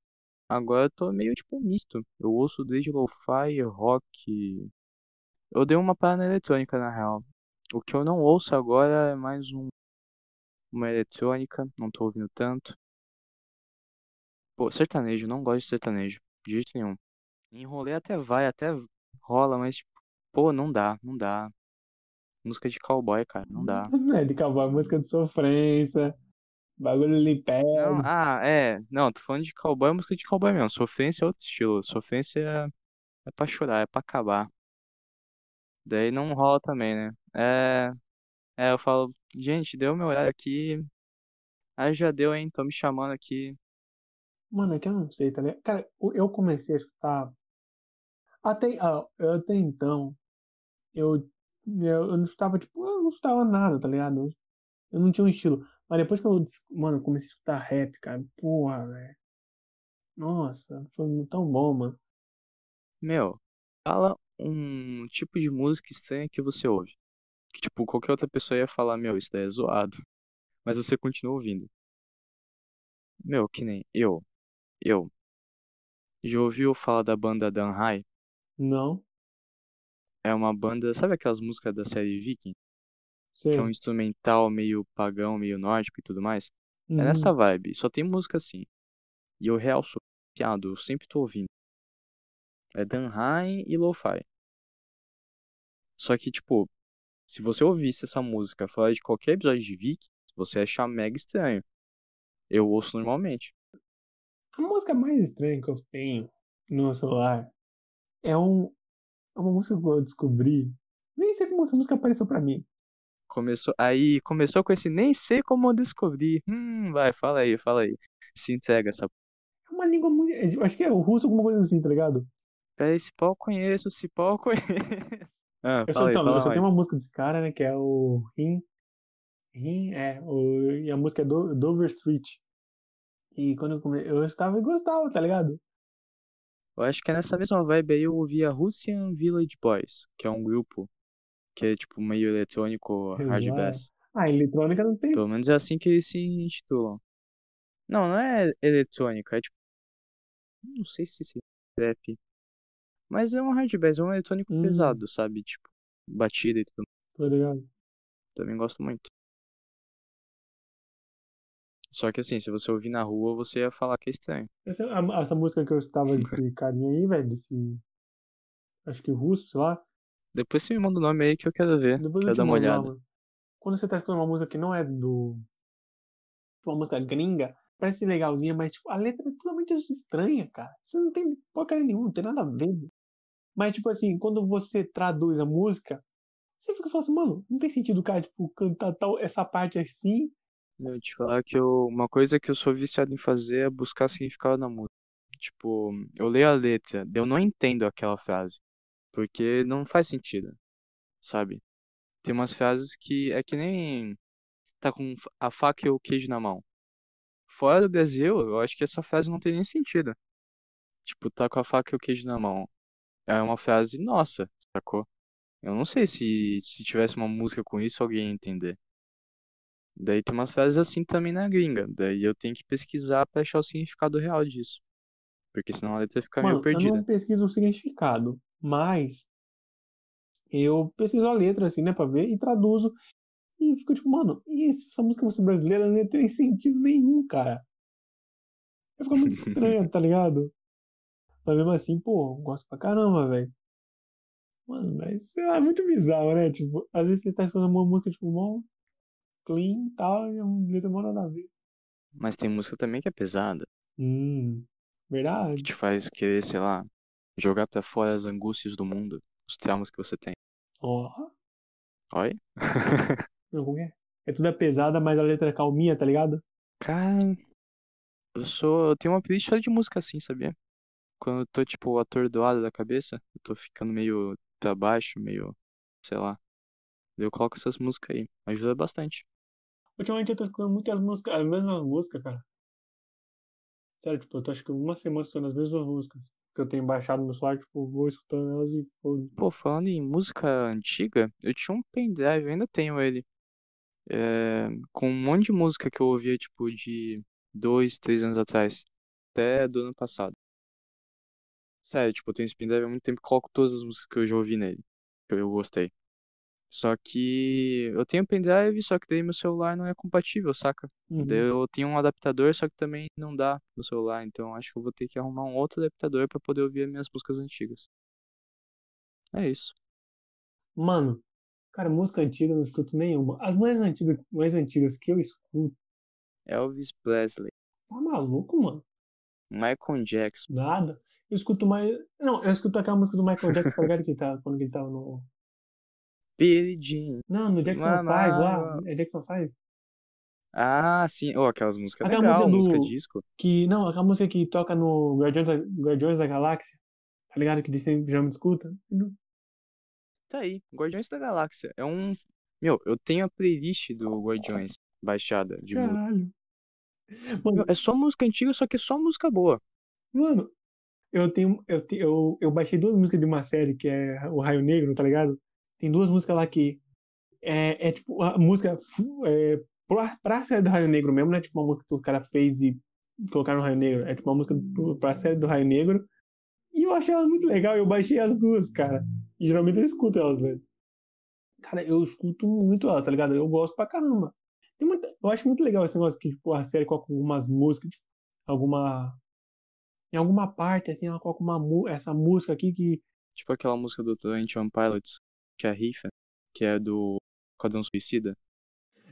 agora eu tô meio tipo misto. Eu ouço desde lo-fi, rock. Eu dei uma parada na eletrônica na real. O que eu não ouço agora é mais um uma eletrônica, não tô ouvindo tanto. Pô, sertanejo, não gosto de sertanejo, de jeito nenhum. Enrolei até vai, até rola, mas tipo, pô, não dá, não dá. Música de cowboy, cara, não dá. Não é de cowboy, música de sofrência, bagulho ali pé. Não, ah, é. Não, tô falando de cowboy, é música de cowboy mesmo. Sofrência é outro estilo. Sofrência é, é pra chorar, é pra acabar. Daí não rola também, né? É. É, eu falo, gente, deu meu horário aqui. Aí já deu, hein? Tô me chamando aqui. Mano, é que eu não sei, tá ligado? Cara, eu comecei a escutar. Até, ah, até então, eu, eu, não escutava, tipo, eu não escutava nada, tá ligado? Eu, eu não tinha um estilo. Mas depois que eu, mano, comecei a escutar rap, cara, porra, velho. Nossa, foi tão bom, mano. Meu, fala um tipo de música estranha que você ouve. Que, tipo, qualquer outra pessoa ia falar, meu, isso daí é zoado. Mas você continua ouvindo. Meu, que nem eu. Eu. Já ouviu falar da banda Dan High? Não, É uma banda, sabe aquelas músicas da série Viking? sei. Que é um instrumental meio pagão, meio nórdico e tudo mais? É Uhum. nessa vibe, só tem música assim. E eu real sou viciado, eu sempre tô ouvindo. É Dan High e Lo-Fi. Só que, tipo, se você ouvisse essa música fora de qualquer episódio de Viking, você achar mega estranho. Eu ouço normalmente. A música mais estranha que eu tenho no meu celular é, um, é uma música que eu descobri Nem sei como essa música apareceu pra mim. Começou, aí começou com esse nem sei como descobrir. Hum, vai, fala aí, fala aí. Se entrega essa. É uma língua muito. é, Acho que é o russo, alguma coisa assim, tá ligado? Peraí, esse pau eu conheço, esse pau eu conheço. Ah, Eu só, aí, então, eu só tenho uma música desse cara, né? Que é o Rim. Rim, é. O, e a música é Do, Dover Street. E quando eu come... eu estava e gostava, tá ligado? Eu acho que é nessa mesma vibe aí eu ouvi a Russian Village Boys, que é um grupo que é tipo meio eletrônico, hard bass. Ah, eletrônica não tem. Pelo menos é assim que eles se intitulam. Não, não é eletrônica, é tipo. Não sei se esse rap. Mas é um hard bass, é um eletrônico Hum. pesado, sabe? Tipo, batida e tudo. Tá ligado? Também gosto muito. Só que assim, se você ouvir na rua, você ia falar que é estranho. Essa, a- essa música que eu escutava desse carinha aí, velho, desse. Acho que russo, sei lá. Depois você me manda o nome aí que eu quero ver. Depois eu Quero te dar uma lá, olhada. Quando você tá escutando uma música que não é do. Uma música gringa, parece legalzinha, mas tipo, a letra é totalmente estranha, cara. Você não tem porcaria nenhuma, não tem nada a ver. Mas, tipo assim, quando você traduz a música, você fica falando assim, mano, não tem sentido o cara, tipo, cantar tal, essa parte assim. Eu te falar que eu, uma coisa que eu sou viciado em fazer é buscar significado na música. Tipo, eu leio a letra, eu não entendo aquela frase, porque não faz sentido, sabe? Tem umas frases que é que nem tá com a faca e o queijo na mão. Fora do Brasil, eu acho que essa frase não tem nem sentido. Tipo, tá com a faca e o queijo na mão. É uma frase nossa, sacou? Eu não sei se se tivesse uma música com isso alguém ia entender. Daí tem umas frases assim também na gringa. Daí eu tenho que pesquisar pra achar o significado real disso. Porque senão a letra fica meio Mano, eu perdida. não pesquiso o significado, mas eu pesquiso a letra, assim, né, pra ver, e traduzo. E fico tipo, mano, e essa música música brasileira não tem sentido nenhum, cara. Vai ficar muito estranho, tá ligado? Mas mesmo assim, pô, eu gosto pra caramba, velho. Mano, mas sei lá, é muito bizarro, né? Tipo, às vezes você tá escutando uma música, tipo, mó clean e tal, e a letra mó nada a ver. Mas tem música também que é pesada, Hum, que verdade. te faz querer, sei lá, jogar pra fora as angústias do mundo, os traumas que você tem. Ó, Oi? não, como é? É tudo é pesada, mas a letra é calminha, tá ligado? Cara, eu sou. Eu tenho uma playlist só de música assim, sabia? Quando eu tô, tipo, atordoado da cabeça, eu tô ficando meio pra baixo, meio. sei lá. Eu coloco essas músicas aí. Ajuda bastante. Ultimamente eu tô escutando muitas músicas, as mesmas músicas, cara. Sério, tipo, eu tô acho que uma semana escutando as mesmas músicas que eu tenho baixado no celular, tipo, vou escutando elas e foda. Pô, falando em música antiga, eu tinha um pendrive, ainda tenho ele. é, com um monte de música que eu ouvia, tipo, de dois, três anos atrás. Até do ano passado. Sério, tipo, eu tenho esse pendrive há muito tempo e coloco todas as músicas que eu já ouvi nele. Que eu gostei. Só que eu tenho pendrive, só que daí meu celular não é compatível, saca? Uhum. Eu tenho um adaptador, só que também não dá no celular. Então acho que eu vou ter que arrumar um outro adaptador pra poder ouvir as minhas músicas antigas. É isso. Mano, cara, música antiga eu não escuto nenhuma. As mais antigas, mais antigas que eu escuto, Elvis Presley, tá maluco, mano? Michael Jackson. Nada. Eu escuto mais. Não, eu escuto aquela música do Michael Jackson, tá ligado? Que tava, quando ele tava no. Jean. Não, no Jackson Mano, 5 lá. É Jackson 5? Ah, sim. Oh, aquelas músicas Aquela legal, música música do- disco. Que. Não, aquela música que toca no Guardiões da, Guardiões da Galáxia. Tá ligado? Que sempre já me escuta. Tá aí, Guardiões da Galáxia. É um. Meu, eu tenho a playlist do Guardiões baixada de música. Caralho. Meu, Mano, é só música antiga, só que é só música boa. mano, eu tenho. Eu, te- eu, eu baixei duas músicas de uma série que é o Raio Negro, tá ligado? Tem duas músicas lá que. É, é tipo a música é, pra, série do Raio Negro mesmo, não é tipo uma música que o cara fez e colocaram no Raio Negro. É tipo uma música pra série do Raio Negro. E eu achei elas muito legal, eu baixei as duas, cara. E geralmente eu escuto elas, velho. Cara, eu escuto muito elas, tá ligado? Eu gosto pra caramba. Muita, eu acho muito legal esse negócio que, tipo, a série coloca algumas músicas, tipo, alguma. Em alguma parte, assim, ela coloca uma, essa música aqui que. Tipo aquela música do Twenty One Pilots, que é a rifa, que é do Esquadrão Suicida.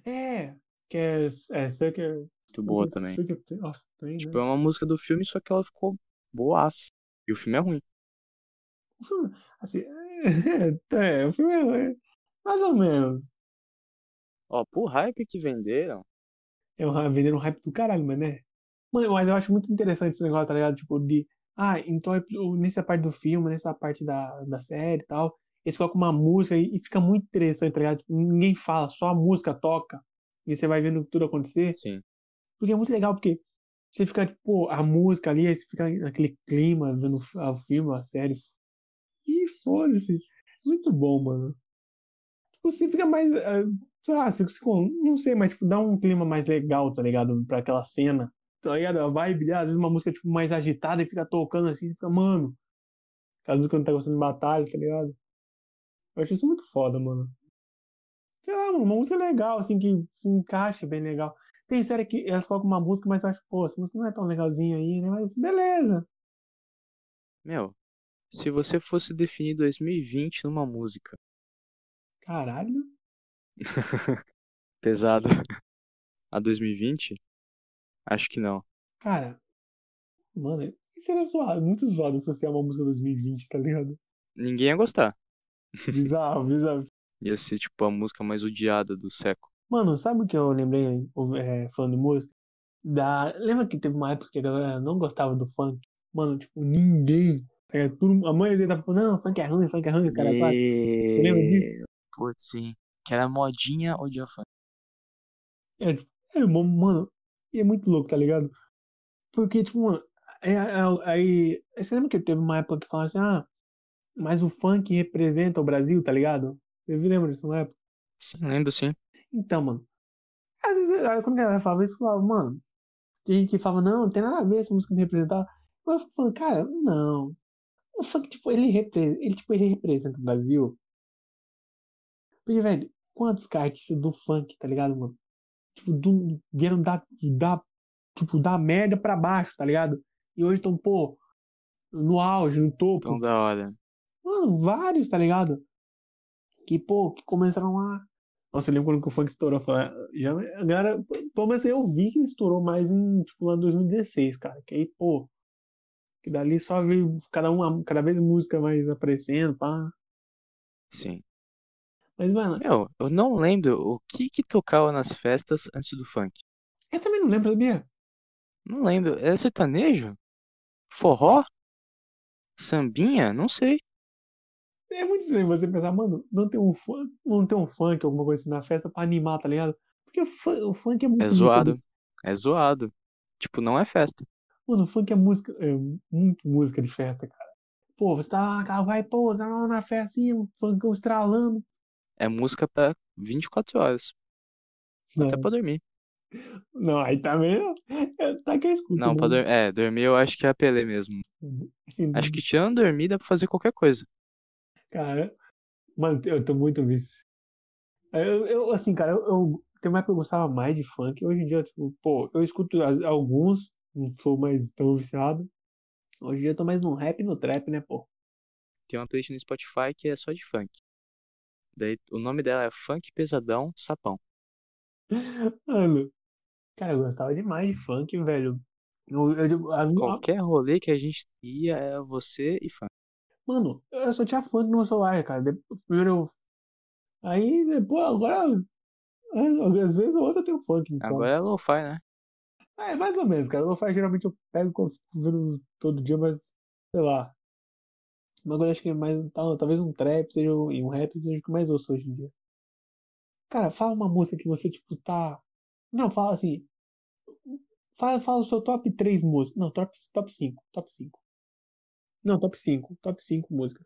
É! Que é. É Sucker. Muito boa também. Sucker, nossa, tem, Tipo, né? é uma música do filme, só que ela ficou boaça. E o filme é ruim. O filme, assim, É, o filme é mais ou menos. Ó, pro hype que venderam, É vendendo um hype do caralho, mas né? Mano, mas eu acho muito interessante esse negócio, tá ligado? Tipo, de. Ah, então é- nessa parte do filme, nessa parte da, da série e tal, eles colocam uma música e, e fica muito interessante, tá ligado? Tipo, ninguém fala, só a música toca. E você vai vendo tudo acontecer. sim. Porque é muito legal, porque você fica, tipo, a música ali, aí você fica naquele clima, vendo o filme, a série. E foda-se. Muito bom, mano. Tipo, você fica mais. eh, sei lá, você, você- não sei, mas tipo, dá um clima mais legal, tá ligado? Pra aquela cena. Tá ligado? A vibe, às vezes uma música tipo, mais agitada e fica tocando assim, você fica, mano. Aquela música não tá gostando de batalha, tá ligado? Eu acho isso muito foda, mano. Sei lá, mano, uma música legal, assim, que encaixa bem legal. Tem série que elas colocam uma música, mas eu acho, pô, essa música não é tão legalzinha aí, né? Mas beleza. Meu, se você fosse definir 2020 numa música Caralho. pesada a 2020, acho que não. Cara, mano, era zoado, muito zoado associar uma música 2020, tá ligado? Ninguém ia gostar. Bizarro, bizarro. Ia ser tipo a música mais odiada do século. Mano, sabe o que eu lembrei, é, falando de música? Da... Lembra que teve uma época que a galera não gostava do funk? Mano, tipo, ninguém. tá ligado? Tudo- a maioria tava falando, não, funk é ruim, funk é ruim, cara. Você lembra disso? E... Putz, sim. Que era modinha odiar funk. É, é, mano, e é muito louco, tá ligado? Porque, tipo, mano, aí, aí, aí- você lembra que teve uma época que falava assim, ah, mas o funk representa o Brasil, tá ligado? Você lembra disso uma época? Sim, lembro sim. Então, mano, às vezes, aí quando a galera falava isso, eu falava, mano, tem gente que falava, não, não tem nada a ver essa música me representar. Eu fico falando, cara, não. O funk, tipo, ele, repre... ele, tipo, ele representa o Brasil. Porque, velho, quantos artistas do funk, tá ligado, mano? Tipo, do, vieram da, da, tipo, da merda pra baixo, tá ligado? E hoje estão, pô, no auge, no topo. Tão da hora. Mano, vários, tá ligado? Que, pô, que começaram lá. Nossa, eu lembro quando o funk estourou. falei, Já, a galera, pelo menos eu vi que estourou mais em, tipo, lá em 2016, cara. Que aí, pô, que dali só veio cada, uma, cada vez música mais aparecendo, pá. Sim. Mas, mano, Meu, eu não lembro o que que tocava nas festas antes do funk. eu também não lembro, sabia? Não lembro. Era sertanejo? Forró? Sambinha? Não sei. É muito estranho você pensar, mano, não tem um funk, não tem um funk, alguma coisa assim na festa pra animar, tá ligado? Porque o, fun- o funk é muito É zoado. É zoado. Tipo, não é festa. Mano, funk é música, é muito música de festa, cara. Pô, você tá, cara, vai, pô, tá na festa assim, funkão estralando. É música pra 24 horas. Não, Até pra dormir. não aí também, não. É, tá que eu escuto, Não, pra mano. dormir. É, dormir eu acho que é apelê mesmo. Assim, Acho que tirando dormir dá pra fazer qualquer coisa. Cara, mano, eu tô muito vice. Eu, eu, assim, cara, eu, eu, tem uma época que eu gostava mais de funk, hoje em dia, tipo, pô, eu escuto alguns, não sou mais tão viciado. Hoje em dia eu tô mais no rap e no trap, né, pô. Tem uma playlist no Spotify que é só de funk. Daí o nome dela é Funk Pesadão Sapão. Mano, cara, eu gostava demais de funk, velho. Eu, eu, a- Qualquer rolê que a gente ia era você e funk. Mano, eu só tinha funk no meu celular, cara. Primeiro eu. Aí, depois, agora. Às vezes ou outra eu tenho funk. Então. Agora é lo-fi, né? É, mais ou menos, cara. Faço geralmente eu pego quando eu fico vendo todo dia, mas sei lá. Mas agora acho que é mais. tal- Talvez um trap seja um, e um rap seja o que mais ouço hoje em dia. Cara, fala uma música que você, tipo, tá. Não, fala assim. Fala, fala o seu top 3 músicas. Não, top, top 5. Top 5. Não, top 5. Top 5 músicas.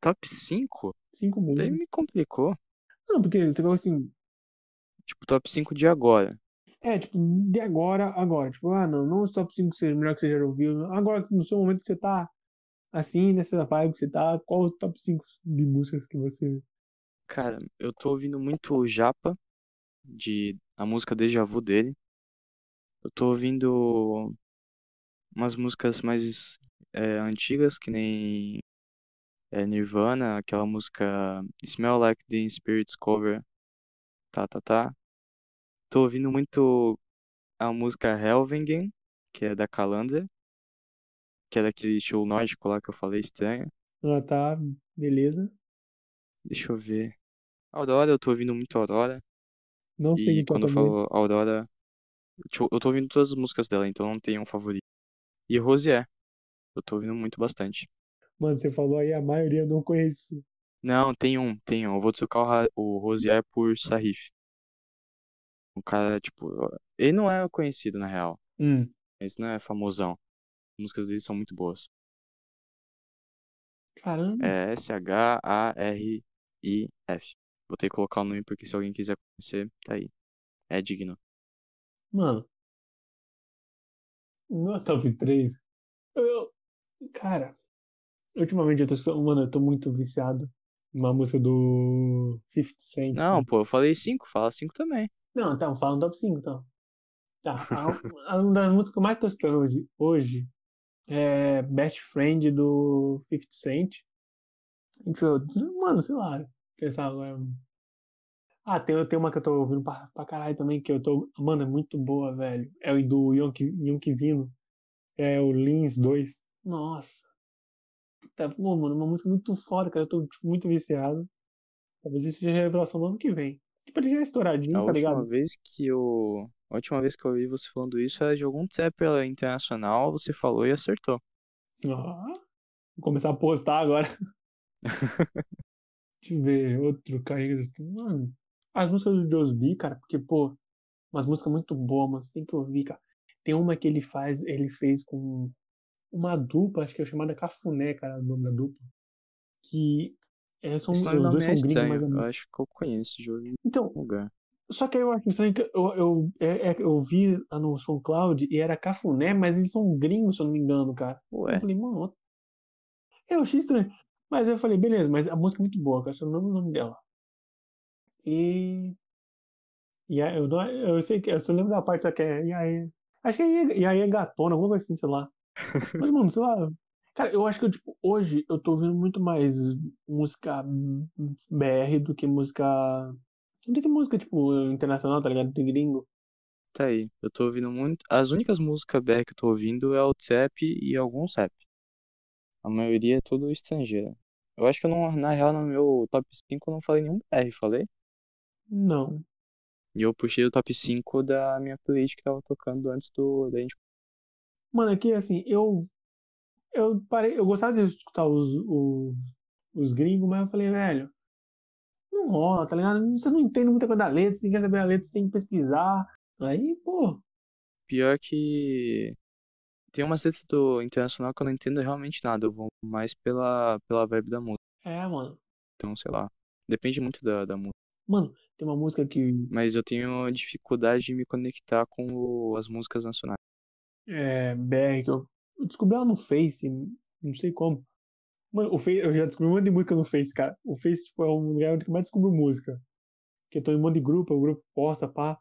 Top 5? 5 Daí músicas. me complicou. Não, porque você falou assim, Tipo, top 5 de agora. É, tipo, de agora, agora. Tipo, ah, não, não os top 5 seja melhor que você já ouviu. Agora, no seu momento que você tá assim, nessa vibe que você tá, qual o top 5 de músicas que você. Cara, eu tô ouvindo muito o Japa, de a música Deja Vu dele. Eu tô ouvindo umas músicas mais é, antigas, que nem é, Nirvana, aquela música Smell Like Teen Spirits cover. Tá, tá, tá. Tô ouvindo muito a música Helvingen, que é da Calandra, que é daquele show nórdico lá que eu falei estranho. Ah, tá, beleza. Deixa eu ver. Aurora, eu tô ouvindo muito Aurora. Não sei E é quando eu falo Aurora, tipo, eu tô ouvindo todas as músicas dela, então não tenho um favorito. E Rosier, eu tô ouvindo muito bastante. Mano, você falou aí, a maioria eu não conheço. Não, tem um, tem um. Eu vou trocar o, o Rosier por Sarif. O cara, tipo, ele não é conhecido na real, Hum, mas não é famosão. As músicas dele são muito boas. caramba. É S-H-A-R-I-F. Vou ter que colocar o nome porque se alguém quiser conhecer, tá aí. É digno. Mano, no top 3, eu, cara, ultimamente eu tô, mano, eu tô muito viciado numa música do 50 Cent. Não, pô, eu falei 5, fala 5 também. Não, tá, falando top 5, então. Tá, a, a- uma das músicas que eu mais tô escutando hoje, hoje é Best Friend do 50 Cent. Entre outros. Mano, sei lá, pensar agora. Ah, tem, tem uma que eu tô ouvindo pra, pra caralho também, que eu tô. Mano, é muito boa, velho. É o do Yonk Vino. É o Lins 2. Nossa. Puta, pô, mano, uma música muito foda, cara. Eu tô tipo, muito viciado. Talvez isso seja a revelação do ano que vem. Tipo, ele já é estouradinho, A tá última ligado? vez que eu. A última vez que eu ouvi você falando isso era de algum trapper internacional, você falou e acertou. Ah, vou começar a postar agora. Deixa eu ver outro estou- Mano, as músicas do Josby, cara, porque, pô, umas músicas muito boas, mano, você tem que ouvir, cara. Tem uma que ele faz, ele fez com uma dupla, acho que é chamada Cafuné, cara, o nome da dupla. Que é, são, nome os dois é são gringos, mas estranho. é- Eu acho que eu conheço de algum Então, lugar. só que eu acho estranho que eu, eu, é, é, eu vi lá no SoundCloud e era Cafuné, mas eles são gringos, se eu não me engano, cara. Ué, Eu falei, mano, eu achei estranho. Mas eu falei, beleza, mas a música é muito boa, cara, só não lembro o nome dela. E. E aí, eu, não- eu sei que eu só lembro da parte que é. E aí. Acho que é, e aí é gatona, alguma coisa assim, sei lá. Mas, mano, sei lá. Cara, eu acho que eu, tipo, hoje eu tô ouvindo muito mais música BR do que música. Do que música, tipo, internacional, tá ligado? De gringo. tá aí. Eu tô ouvindo muito. As únicas músicas BR que eu tô ouvindo é o trap e alguns rap. A maioria é tudo estrangeira. Eu acho que eu não, na real, no meu top 5 eu não falei nenhum BR, falei? Não. E eu puxei o top 5 da minha playlist que tava tocando antes do da gente. Mano, aqui, assim, eu. Eu parei. Eu gostava de escutar os, os, os gringos, mas eu falei, velho. Não rola, tá ligado? Você não entende muita coisa da letra, você tem que saber a letra, você tem que pesquisar. Aí, pô. Pior que tem umas letras do internacional que eu não entendo realmente nada. Eu vou mais pela, pela vibe da música. É, mano. Então, sei lá. Depende muito da, da música. Mano, tem uma música que Mas eu tenho dificuldade de me conectar com o- as músicas nacionais. É BR, que eu, eu descobri ela no Face, não sei como. Mano, o Face, eu já descobri um monte de música no Face, cara. O Face, tipo, é um lugar onde eu mais descubro música. Que eu tô em um monte de grupo, o grupo posta, pá.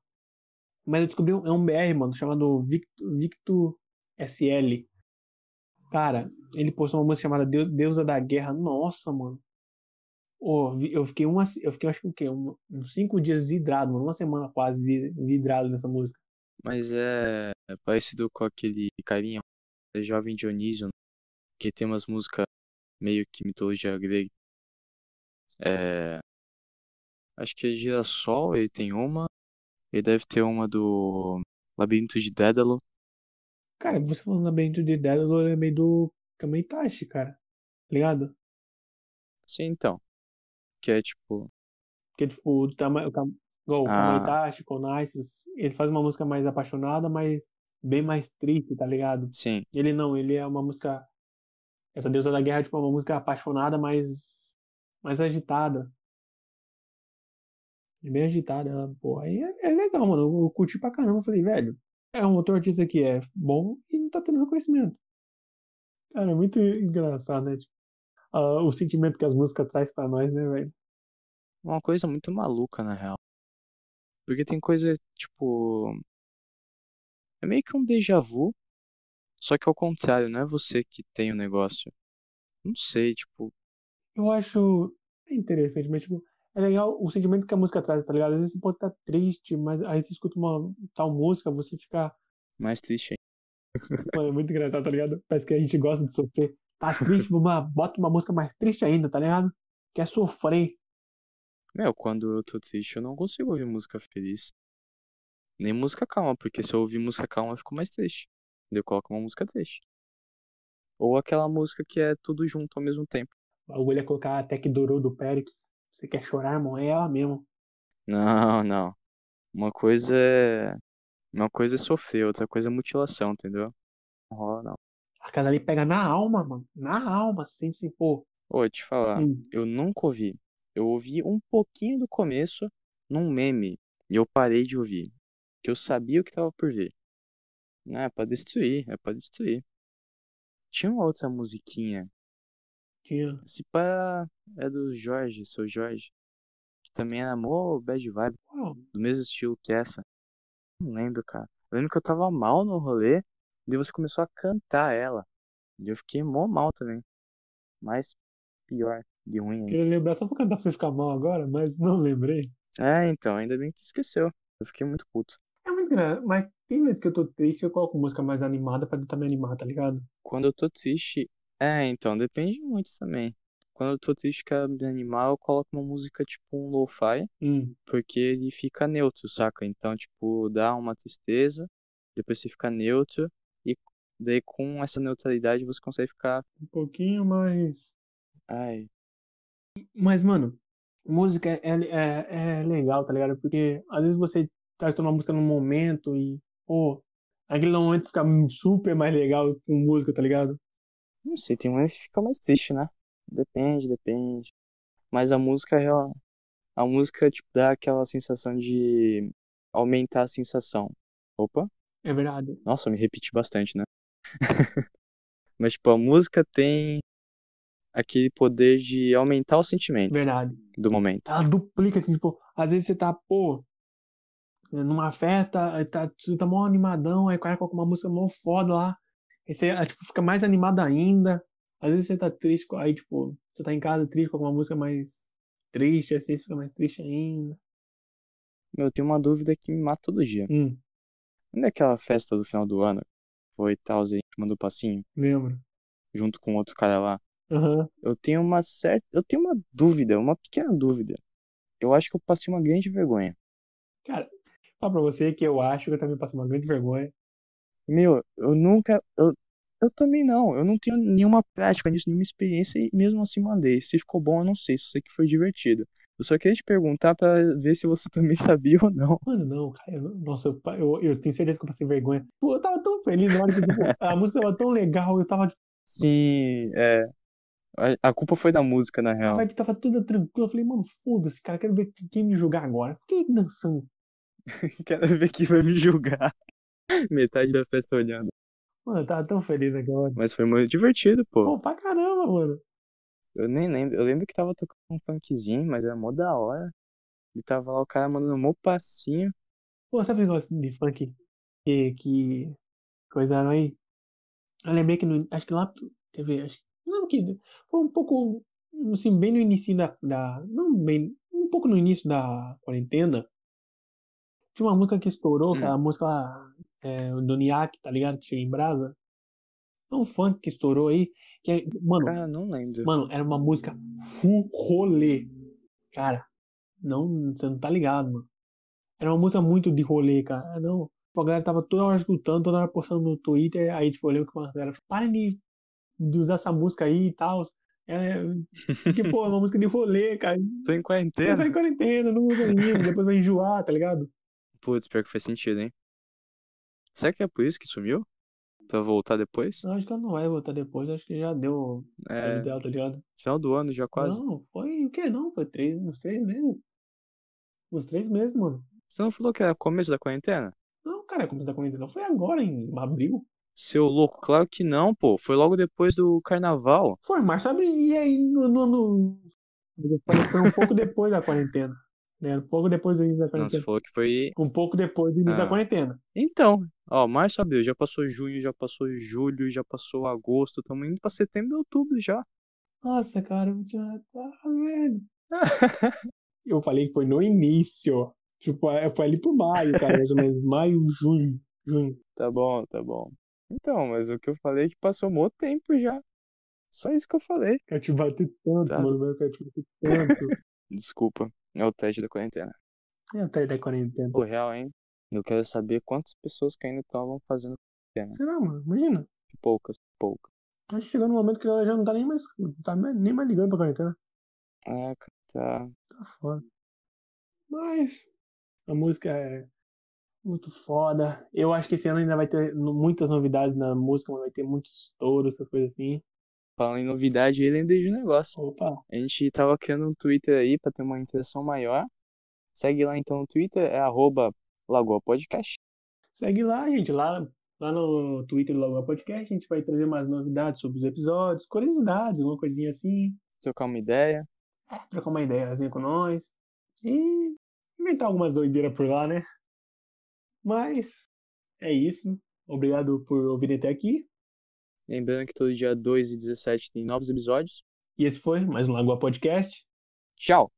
Mas eu descobri um, é um BR, mano, chamado Victor, Victor SL. Cara, ele postou uma música chamada Deus, Deusa da Guerra. Nossa, mano. Vi- eu fiquei uma, eu fiquei acho que o quê? Um- uns cinco dias vidrado, mano. Uma semana quase vi- vidrado nessa música. Mas é, é parecido com aquele carinha, é Jovem Dionísio, que tem umas músicas meio que mitologia grega. É, acho que é Girassol, ele tem uma. Ele deve ter uma do Labirinto de Dédalo. Cara, você falando labirinto de Dédalo, eu lembrei do Kamaitachi, cara. Tá ligado? Sim, então. Que é tipo. Porque, tipo, o, Tama- igual o Ah. Kamaitachi, Konaisis, eles fazem uma música mais apaixonada, mas bem mais triste, tá ligado? Sim, Ele não, ele é uma música. Essa deusa da guerra é tipo uma música apaixonada, mas mais agitada. É bem agitada, ela, pô. Aí é, é legal, mano. Eu, curti pra caramba. Eu falei, velho, é um outro artista que é bom e não tá tendo reconhecimento. Cara, é muito engraçado, né? Tipo, ah, o sentimento que as músicas traz pra nós, né, velho? uma coisa muito maluca, na real. Porque tem coisa, tipo. É meio que um déjà vu. Só que ao contrário, não é você que tem o negócio. Não sei, tipo. Eu acho interessante, mas, tipo, é legal o sentimento que a música traz, tá ligado? Às vezes você pode estar triste, mas aí você escuta uma tal música, você fica. Mais triste Mano, é muito engraçado, tá ligado? Parece que a gente gosta de sofrer. Tá triste, uma, bota uma música mais triste ainda, tá ligado? Quer sofrer. Meu, quando eu tô triste, eu não consigo ouvir música feliz. Nem música calma, porque se eu ouvir música calma, eu fico mais triste. Eu coloco uma música triste. Ou aquela música que é tudo junto ao mesmo tempo. O bagulho é colocar até que durou do Pericles. Você quer chorar, irmão? É ela mesmo. Não, não. Uma coisa é. Uma coisa é sofrer, outra coisa é mutilação, entendeu? Não rola, não. Aquela ali pega na alma, mano. Na alma, assim, assim, pô. Ô, te falar, Hum. eu nunca ouvi. Eu ouvi um pouquinho do começo num meme. E eu parei de ouvir. Que eu sabia o que tava por vir. Não, é pra destruir, é pra destruir. Tinha uma outra musiquinha. Tinha. Esse pá é do Jorge, seu Jorge. Que também era mó bad vibe, Uau, do mesmo estilo que essa. Não lembro, cara. Eu lembro que eu tava mal no rolê. Daí você começou a cantar ela. E eu fiquei mó mal também. Mas pior, de ainda. queria lembrar só pra cantar pra ficar mal agora, mas não lembrei. É, então, ainda bem que esqueceu. Eu fiquei muito puto. É muito engraçado, mas tem vezes que eu tô triste, eu coloco música mais animada pra tentar me animar, tá ligado? Quando eu tô triste. É, então, depende muito também. Quando eu tô triste, quero me animar, eu coloco uma música tipo um lo-fi, Hum, porque ele fica neutro, saca? Então, tipo, dá uma tristeza, depois você fica neutro, e daí com essa neutralidade você consegue ficar. um pouquinho mais. Ai, Mas, mano, música é, é, é legal, tá ligado? Porque às vezes você tá escutando uma música num momento e, pô, aquele momento fica super mais legal com música, tá ligado? não sei, tem uma que fica mais triste, né? Depende, depende. Mas a música, real- a música, tipo, dá aquela sensação de aumentar a sensação. Opa, É verdade. nossa, eu me repeti bastante, né? Mas, tipo, a música tem aquele poder de aumentar o sentimento Verdade. do momento. Ela duplica, assim, tipo, às vezes você tá, pô, numa festa, tá, você tá mó animadão, aí o cara coloca uma música mó foda lá, aí você, aí, tipo, fica mais animado ainda. Às vezes você tá triste, aí, tipo, você tá em casa triste com uma música mais triste, aí você fica mais triste ainda. Eu tenho uma dúvida que me mata todo dia. Hum, Não é aquela festa do final do ano? Foi tal, a gente mandou passinho, lembro. junto com outro cara lá. Aham. Eu tenho uma certa. Eu tenho uma dúvida, uma pequena dúvida. Eu acho que eu passei uma grande vergonha. Cara, fala pra você que eu acho que eu também passei uma grande vergonha. Meu, eu nunca. Eu, eu também não. Eu não tenho nenhuma prática nisso, nenhuma experiência e mesmo assim mandei. Se ficou bom, eu não sei. Só sei que foi divertido. Eu só queria te perguntar pra ver se você também sabia ou não. Mano, não, cara. eu- nossa, eu, eu, eu tenho certeza que eu passei vergonha. Pô, eu tava tão feliz na hora que tipo, a música tava tão legal, eu tava, Sim, é. A, a culpa foi da música, na a real. vibe tava toda tranquila. Eu falei, mano, foda-se, cara, quero ver quem me julgar agora. Fiquei dançando. Quero ver quem vai me julgar. Metade da festa olhando. Mano, eu tava tão feliz naquela hora. Mas foi muito divertido, pô. Pô, pra caramba, mano. Eu nem lembro. Eu lembro que tava tocando um funkzinho, mas era mó da hora. E tava lá o cara mandando um mó passinho. Pô, sabe o negócio de funk que, que coisaram aí? Eu lembrei que no, acho que lá, ver, acho, não que foi um pouco, assim, bem no início da, da, não bem, um pouco no início da quarentena, tinha uma música que estourou, Hum. aquela música lá, é, do Niak, tá ligado? Que chega em brasa. É um funk que estourou aí, que é, mano, Cara, não lembro. Mano, era uma música full rolê. Cara, não, você não tá ligado, mano. Era uma música muito de rolê, cara. Não. A galera tava toda hora escutando, toda hora postando no Twitter. Aí, tipo, eu lembro que uma galera falou, de, de usar essa música aí e tal. É, porque, pô, é uma música de rolê, cara. Tô em quarentena. em quarentena, não usa ainda, depois vai enjoar, tá ligado? Putz, pior que faz sentido, hein? Será que é por isso que sumiu? Pra voltar depois? Eu acho que ela não vai voltar depois, acho que já deu o É, dela, tá ligado? final do ano já quase. Não, foi o quê? Não, foi três, uns três meses. Uns três meses, mano. Você não falou que era começo da quarentena? Não, cara, começo da quarentena foi agora, em abril. Seu louco, claro que não, pô. Foi logo depois do carnaval. Foi março, abril, e aí no, no, no- Foi, um pouco depois da quarentena. Né? Um pouco depois do início da Não, quarentena. falou que foi. Um pouco depois do início da Ah. quarentena. Então, ó, março, abril, já passou junho, já passou julho, já passou agosto, estamos indo pra setembro e outubro já. Nossa, cara, eu já tá vendo. Eu falei que foi no início. Tipo, é- foi ali pro maio, cara, mais ou menos. Maio, junho, junho. Tá bom, tá bom. Então, mas o que eu falei é que passou mó tempo já. Só isso que eu falei. Quer te bater tanto, Tá. mano. Eu quero te bater tanto. Desculpa. É o teste da quarentena. é até da quarentena. Pô, real, hein? Eu quero saber quantas pessoas que ainda estavam fazendo quarentena. Será, mano? Imagina. Poucas, poucas. Acho que chegou num momento que ela já não tá nem mais. Tá nem mais ligando pra quarentena. Ah, cara, tá. Tá foda. Mas a música é muito foda. Eu acho que esse ano ainda vai ter muitas novidades na música, mas vai ter muitos estouros, essas coisas assim. Falando em novidade, ele lembrei de um negócio. Opa, A gente tava criando um Twitter aí pra ter uma interação maior. Segue lá então no Twitter, é arroba Lagoa Podcast. segue lá, gente. Lá, lá no Twitter do Logo Podcast, a gente vai trazer mais novidades sobre os episódios, curiosidades, alguma coisinha assim. Trocar uma ideia. Trocar uma ideiazinha com nós. E inventar algumas doideiras por lá, né? Mas é isso. Obrigado por ouvir até aqui. Lembrando que todo dia 2 e 17 tem novos episódios. E esse foi mais um Lagoa Podcast. Tchau!